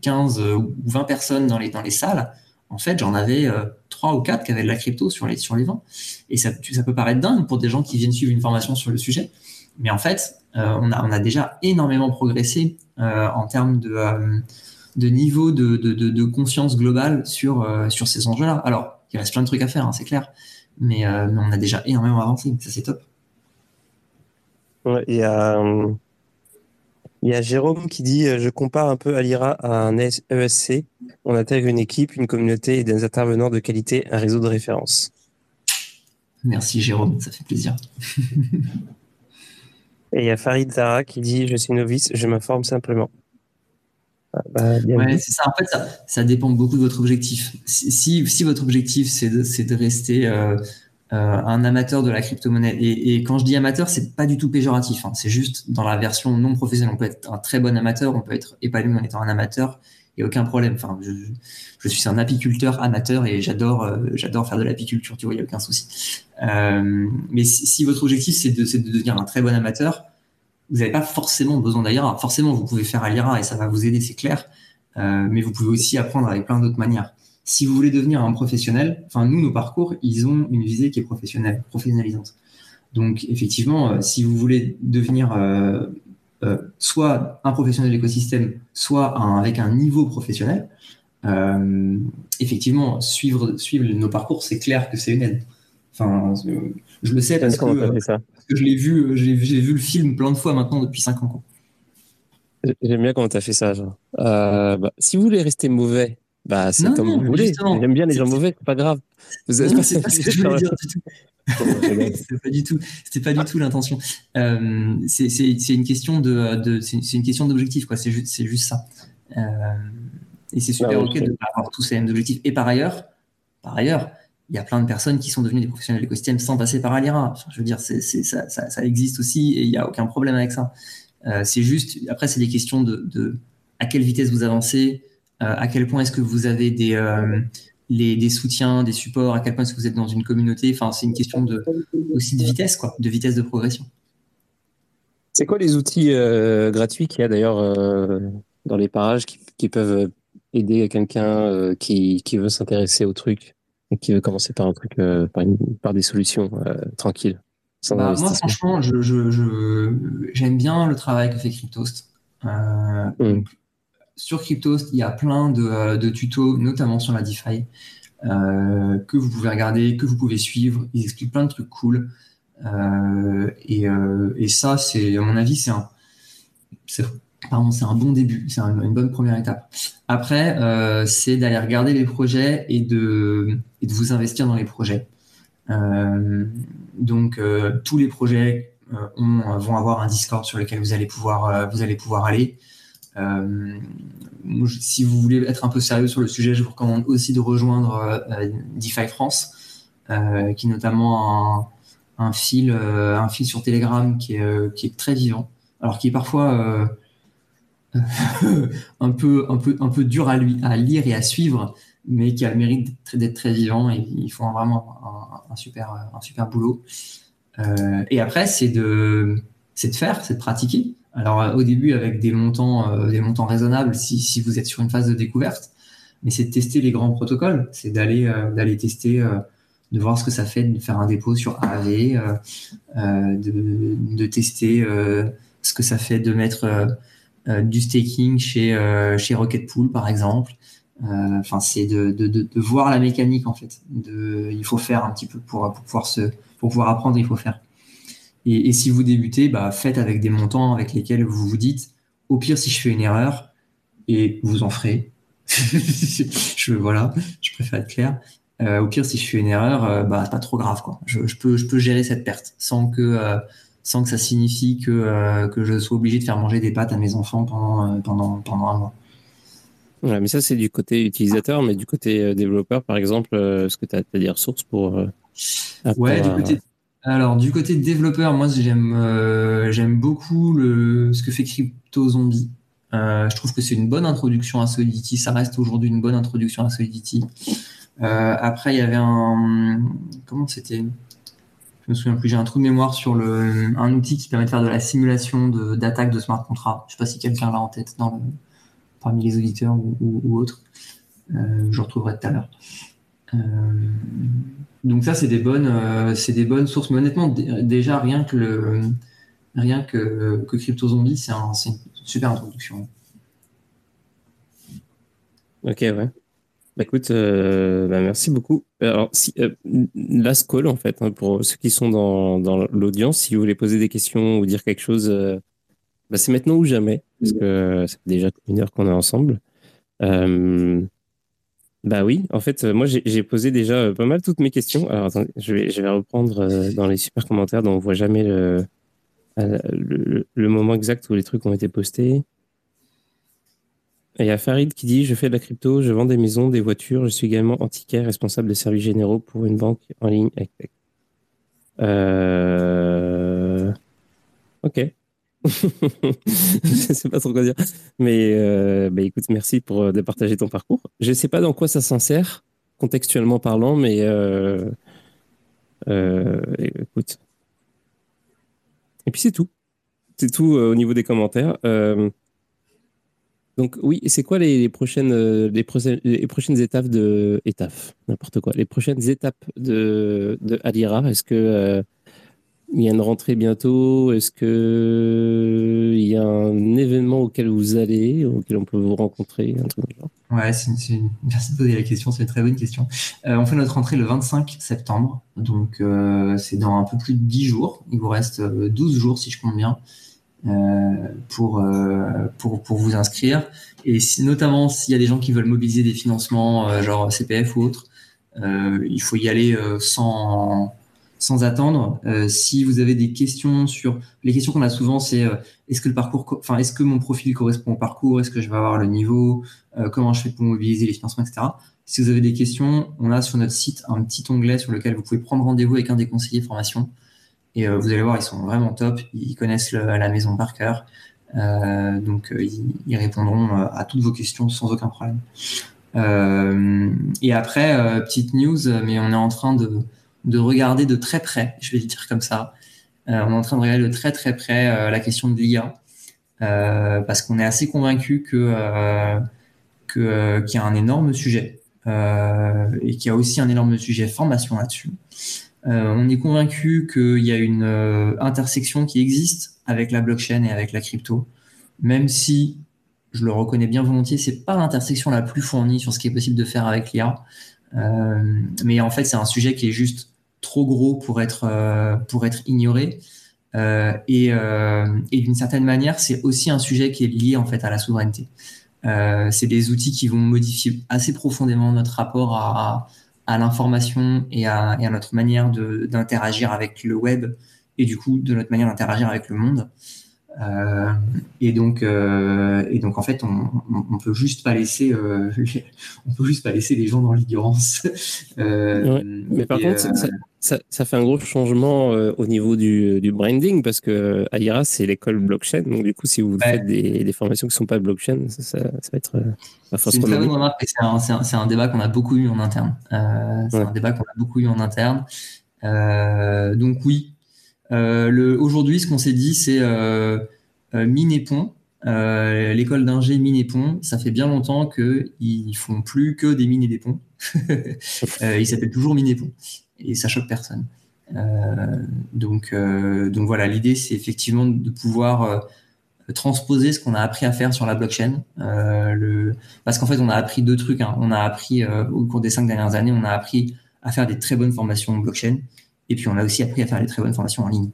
15 euh, ou 20 personnes dans les, dans les salles, en fait, j'en avais euh, trois ou quatre qui avaient de la crypto sur les, sur les 20. Et ça, peut paraître dingue pour des gens qui viennent suivre une formation sur le sujet. Mais en fait, on, a, on a déjà énormément progressé en termes de, de niveau de, de, de, conscience globale sur, sur ces enjeux-là. Alors, il reste plein de trucs à faire, hein, c'est clair. Mais, on a déjà énormément avancé. Ça, c'est top. Y a il y a Jérôme qui dit euh, Je compare un peu Alira à un ESC. On intègre une équipe, une communauté et des intervenants de qualité, un réseau de référence. Merci Jérôme, ça fait plaisir. et il y a Farid Zara qui dit Je suis novice, je m'informe simplement. Ah, bah, ouais, c'est ça. En fait, ça, dépend beaucoup de votre objectif. Si, si, votre objectif, c'est de, de, rester euh, un amateur de la crypto-monnaie. Et, et, quand je dis amateur, c'est pas du tout péjoratif. Hein. C'est juste dans la version non professionnelle. On peut être un très bon amateur, on peut être épanoui en étant un amateur. A aucun problème. Enfin, je, je, suis un apiculteur amateur et j'adore, euh, j'adore faire de l'apiculture. Tu vois, il n'y a aucun souci. Euh, mais si, si, votre objectif c'est de, de, devenir un très bon amateur, vous n'avez pas forcément besoin d'Alira. Forcément, vous pouvez faire Alira et ça va vous aider, c'est clair. Euh, mais vous pouvez aussi apprendre avec plein d'autres manières si vous voulez devenir un professionnel, enfin nous, nos parcours, ils ont une visée qui est professionnelle, professionnalisante. Donc effectivement, euh, si vous voulez devenir euh, soit un professionnel de l'écosystème, soit avec un niveau professionnel, effectivement, suivre, suivre nos parcours, c'est clair que c'est une aide. Enfin, je le sais parce que, je l'ai vu, j'ai vu le film plein de fois maintenant depuis 5 ans. J'aime bien comment tu as fait ça. Genre. Euh, bah, si vous voulez rester mauvais, bah, c'est comme vous voulez. J'aime bien les gens mauvais, c'est pas grave. C'est pas, ce que je voulais dire du tout. C'était pas du tout, c'était pas du tout l'intention. Euh, c'est une question de, de c'est une question d'objectif quoi. C'est juste, c'est juste ça. Euh, et c'est super ok de avoir tous ces mêmes objectifs. Et par ailleurs, par ailleurs, il y a plein de personnes qui sont devenues des professionnels de l'écosystème sans passer par Alira. Enfin, je veux dire, c'est, ça, ça, ça, existe aussi et il n'y a aucun problème avec ça. Euh, c'est juste, après, c'est des questions de, à quelle vitesse vous avancez, à quel point est-ce que vous avez des, euh, les, des soutiens, des supports, à quel point est-ce que vous êtes dans une communauté? Enfin, c'est une question de, aussi de vitesse, quoi, de vitesse de progression. C'est quoi les outils gratuits qu'il y a d'ailleurs dans les parages qui, peuvent aider quelqu'un qui, qui, veut s'intéresser au truc et qui veut commencer par un truc, par, par, des solutions tranquilles bah, moi, franchement, j'aime je, bien le travail que fait Cryptost. Euh, mm. Sur Cryptost, il y a plein de, de tutos, notamment sur la DeFi, euh, que vous pouvez regarder, que vous pouvez suivre. Ils expliquent plein de trucs cool. Euh, et, ça, c'est, à mon avis, c'est un, bon début, c'est une bonne première étape. Après, c'est d'aller regarder les projets et de, vous investir dans les projets. Euh, donc euh, tous les projets euh, vont avoir un Discord sur lequel vous allez pouvoir aller. Si vous voulez être un peu sérieux sur le sujet, je vous recommande aussi de rejoindre DeFi France, qui est notamment un, fil, un fil sur Telegram qui est, très vivant, alors qui est parfois un peu, un un dur à, lire et à suivre, mais qui a le mérite d'être très vivant et ils font vraiment un, super, un boulot. Euh, et après, c'est de faire, c'est de pratiquer. Alors euh, au début avec des montants, euh, des montants raisonnables si, vous êtes sur une phase de découverte, mais c'est de tester les grands protocoles, c'est d'aller d'aller tester, de voir ce que ça fait de faire un dépôt sur AAV, de, tester ce que ça fait de mettre du staking chez chez Rocketpool par exemple. Euh, enfin, c'est de, de, de, voir la mécanique en fait. Il faut faire un petit peu pour, pour pouvoir se, pour pouvoir apprendre, il faut faire. Et, et, si vous débutez, bah, faites avec des montants avec lesquels vous vous dites, au pire, si je fais une erreur, et vous en ferez. je voilà, je préfère être clair. Euh, au pire, si je fais une erreur, euh, bah pas trop grave quoi. Je, je, peux, je peux gérer cette perte sans que, euh, sans que ça signifie que, euh, que je sois obligé de faire manger des pâtes à mes enfants pendant, pendant, pendant un mois. Ouais, mais ça, c'est du côté utilisateur, mais du côté développeur, par exemple, est-ce que tu as, des ressources pour. Ouais, du côté. Alors, du côté développeur, moi, j'aime j'aime beaucoup le, ce que fait Crypto Zombie. je trouve que c'est une bonne introduction à Solidity. Ça reste aujourd'hui une bonne introduction à Solidity. après, il y avait un. Comment c'était? Je me souviens plus. J'ai un trou de mémoire sur le, un outil qui permet de faire de la simulation d'attaque de, smart contract. Je sais pas si quelqu'un l'a en tête dans parmi les auditeurs ou, autres. Euh, je retrouverai tout à l'heure. Euh, donc ça, c'est des bonnes, euh, c'est des bonnes sources. Mais honnêtement, déjà rien que le, rien que, que Crypto Zombie, c'est un, une super introduction. Ok, ouais. Bah, écoute, bah, merci beaucoup. Alors, si, last call, en fait, hein, pour ceux qui sont dans, dans l'audience, si vous voulez poser des questions ou dire quelque chose, bah, c'est maintenant ou jamais, parce que ça fait déjà une heure qu'on est ensemble. Euh, bah oui, en fait, moi j'ai posé déjà euh, pas mal toutes mes questions. Alors attendez, je vais, reprendre euh, dans les super commentaires dont on voit jamais le, moment exact où les trucs ont été postés. il y a Farid qui dit Je fais de la crypto, je vends des maisons, des voitures, je suis également antiquaire, responsable des services généraux pour une banque en ligne. Euh... Ok. je sais pas trop quoi dire. Mais euh, bah, écoute, merci pour euh, de partager ton parcours. Je sais pas dans quoi ça s'insère, contextuellement parlant, mais euh, écoute. Et puis c'est tout. C'est tout au niveau des commentaires. donc oui, c'est quoi les, prochaines, les, les prochaines étapes de étapes, n'importe quoi, les prochaines étapes de, de Alira Est-ce que il y a une rentrée bientôt Est-ce que il il y a un événement auquel vous allez, auquel on peut vous rencontrer, un truc genre? Ouais, c'est merci de poser la question, c'est une très bonne question. Euh, on fait notre entrée le 25 septembre, donc euh, c'est dans un peu plus de 10 jours. Il vous reste 12 jours, si je compte bien, pour, pour, pour vous inscrire. Et si, notamment s'il y a des gens qui veulent mobiliser des financements, genre CPF ou autre, il faut y aller sans sans attendre. Euh, si vous avez des questions sur les questions qu'on a souvent, c'est euh, est-ce que le parcours, enfin est-ce que mon profil correspond au parcours, est-ce que je vais avoir le niveau, euh, comment je fais pour mobiliser les financements, etc. Si vous avez des questions, on a sur notre site un petit onglet sur lequel vous pouvez prendre rendez-vous avec un des conseillers formation. Et vous allez voir, ils sont vraiment top. Ils connaissent la maison par cœur. donc ils, ils, répondront à toutes vos questions sans aucun problème. et après, petite news, mais on est en train de de regarder de très près, je vais le dire comme ça. Euh, on est en train de regarder de très très près euh, la question de l'IA euh, parce qu'on est assez convaincu que qu'il y a un énorme sujet et qu'il y a aussi un énorme sujet formation là-dessus. on est convaincu qu'il y a une intersection qui existe avec la blockchain et avec la crypto, même si je le reconnais bien volontiers, c'est pas l'intersection la plus fournie sur ce qui est possible de faire avec l'IA. mais en fait, c'est un sujet qui est juste trop gros pour être, euh, pour être ignoré. Euh, et, euh, et d'une certaine manière, c'est aussi un sujet qui est lié en fait à la souveraineté. c'est des outils qui vont modifier assez profondément notre rapport à, à l'information et et à, notre manière d'interagir avec le web et du coup de notre manière d'interagir avec le monde. Euh, et donc, euh, et donc en fait, on, on, peut juste pas laisser, euh, on peut juste pas laisser les gens dans l'ignorance. mais par contre, ça, ça, ça, fait un gros changement au niveau du, du, branding parce que Aira c'est l'école blockchain. Donc du coup, si vous faites des, des, formations qui sont pas blockchain, ça, ça, va être. C'est un, un, un, débat qu'on a beaucoup eu en interne. c'est un débat qu'on a beaucoup eu en interne. donc oui, euh, Aujourd'hui, ce qu'on s'est dit, c'est euh, euh, mine et pont. L'école d'ingé mine et pont, ça fait bien longtemps qu'ils font plus que des mines et des ponts. ils s'appellent toujours mine et pont. Et ça choque personne. donc, donc voilà, l'idée, c'est effectivement de pouvoir transposer ce qu'on a appris à faire sur la blockchain. Parce qu'en fait, on a appris deux trucs. Hein. On a appris au cours des cinq dernières années, on a appris à faire des très bonnes formations blockchain. Et puis, on a aussi appris à faire des très bonnes formations en ligne.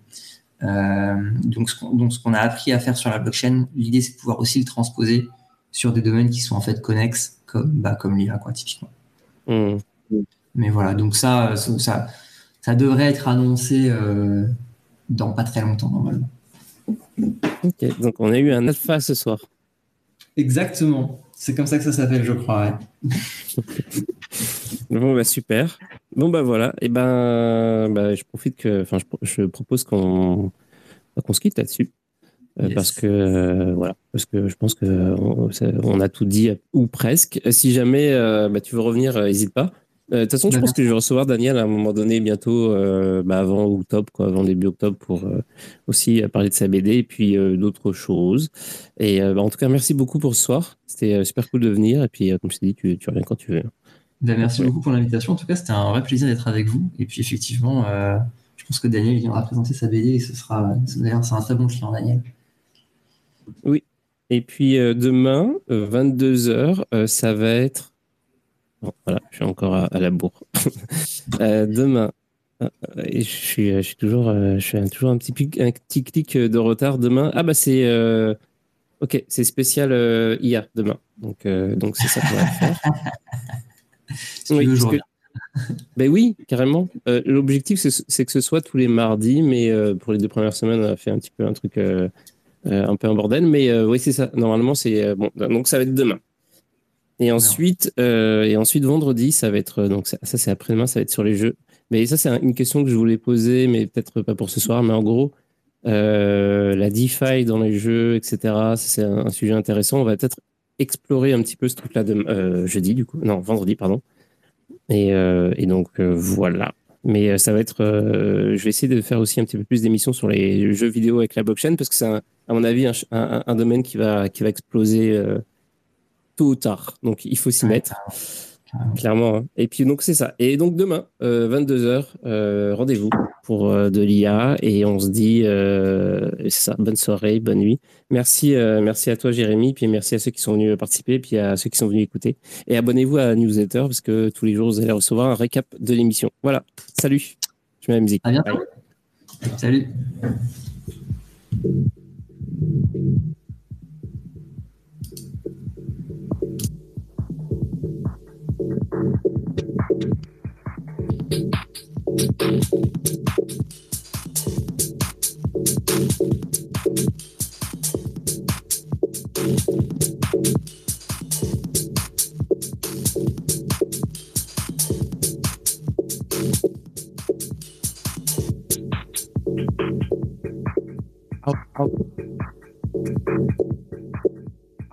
Euh, donc, ce qu'on a appris à faire sur la blockchain, l'idée, c'est de pouvoir aussi le transposer sur des domaines qui sont en fait connexes, comme, bah, comme l'IA, quoi, typiquement. Mmh. Mais voilà, donc ça, ça, ça, devrait être annoncé euh, dans pas très longtemps, normalement. Ok, donc on a eu un alpha ce soir. Exactement. C'est comme ça que ça s'appelle, je crois. bon, bah super. Bon, bah voilà. Et ben, bah, je profite que. Enfin, je, propose qu'on qu'on se quitte là-dessus. Euh, parce que euh, voilà, parce que je pense que on, a tout dit ou presque. Si jamais bah, tu veux revenir, n'hésite pas. De toute façon, je pense que je vais recevoir Daniel à un moment donné bientôt, bah, avant octobre, quoi, avant début octobre, pour aussi parler de sa BD et puis d'autres choses. Et bah, en tout cas, merci beaucoup pour ce soir. C'était super cool de venir. Et puis, comme je t'ai dit, tu, tu reviens quand tu veux. Ben, merci beaucoup pour l'invitation. En tout cas, c'était un vrai plaisir d'être avec vous. Et puis, effectivement, euh, je pense que Daniel viendra présenter sa BD et ce sera, d'ailleurs, c'est un très bon client, Daniel. Oui. Et puis, euh, demain, 22h, euh, ça va être. voilà, je suis encore à, la bourre. demain, je suis, je suis toujours, je suis toujours un petit, un petit clic de retard. Demain, ah bah c'est. Ok, c'est spécial IA demain. Donc, donc c'est ça qu'on va faire. oui, ben oui, carrément. Euh, l'objectif, c'est que ce soit tous les mardis, mais euh, pour les deux premières semaines, on a fait un petit peu un truc euh, un peu un bordel. Mais oui, c'est ça. Normalement, c'est bon. Donc, ça va être demain. Et ensuite, et ensuite vendredi, ça va être donc ça, c'est après-demain, ça va être sur les jeux. Mais ça, c'est une question que je voulais poser, mais peut-être pas pour ce soir. Mais en gros, la DeFi dans les jeux, etc. C'est un, un, sujet intéressant. On va peut-être explorer un petit peu ce truc-là jeudi, du coup. Non, vendredi, pardon. Et, euh, et donc, euh, voilà. Mais ça va être. je vais essayer de faire aussi un petit peu plus d'émissions sur les jeux vidéo avec la blockchain parce que c'est, à mon avis, un, un, domaine qui va, qui va exploser tôt ou tard. Donc, il faut s'y mettre. Clairement. Hein. Et puis donc c'est ça. Et donc demain, 22h, rendez-vous pour de l'IA et on se dit c'est ça. Bonne soirée, bonne nuit. Merci, merci à toi Jérémy, puis merci à ceux qui sont venus participer, puis à ceux qui sont venus écouter. Et abonnez-vous à newsletter parce que tous les jours vous allez recevoir un récap de l'émission. Voilà. Salut. Je mets la musique. À bientôt. Salut.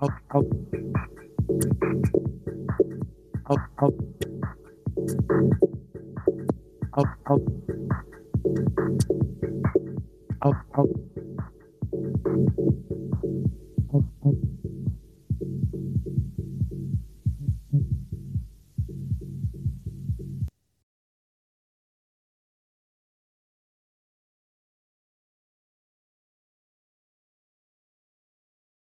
help help. Help help. I'll, I'll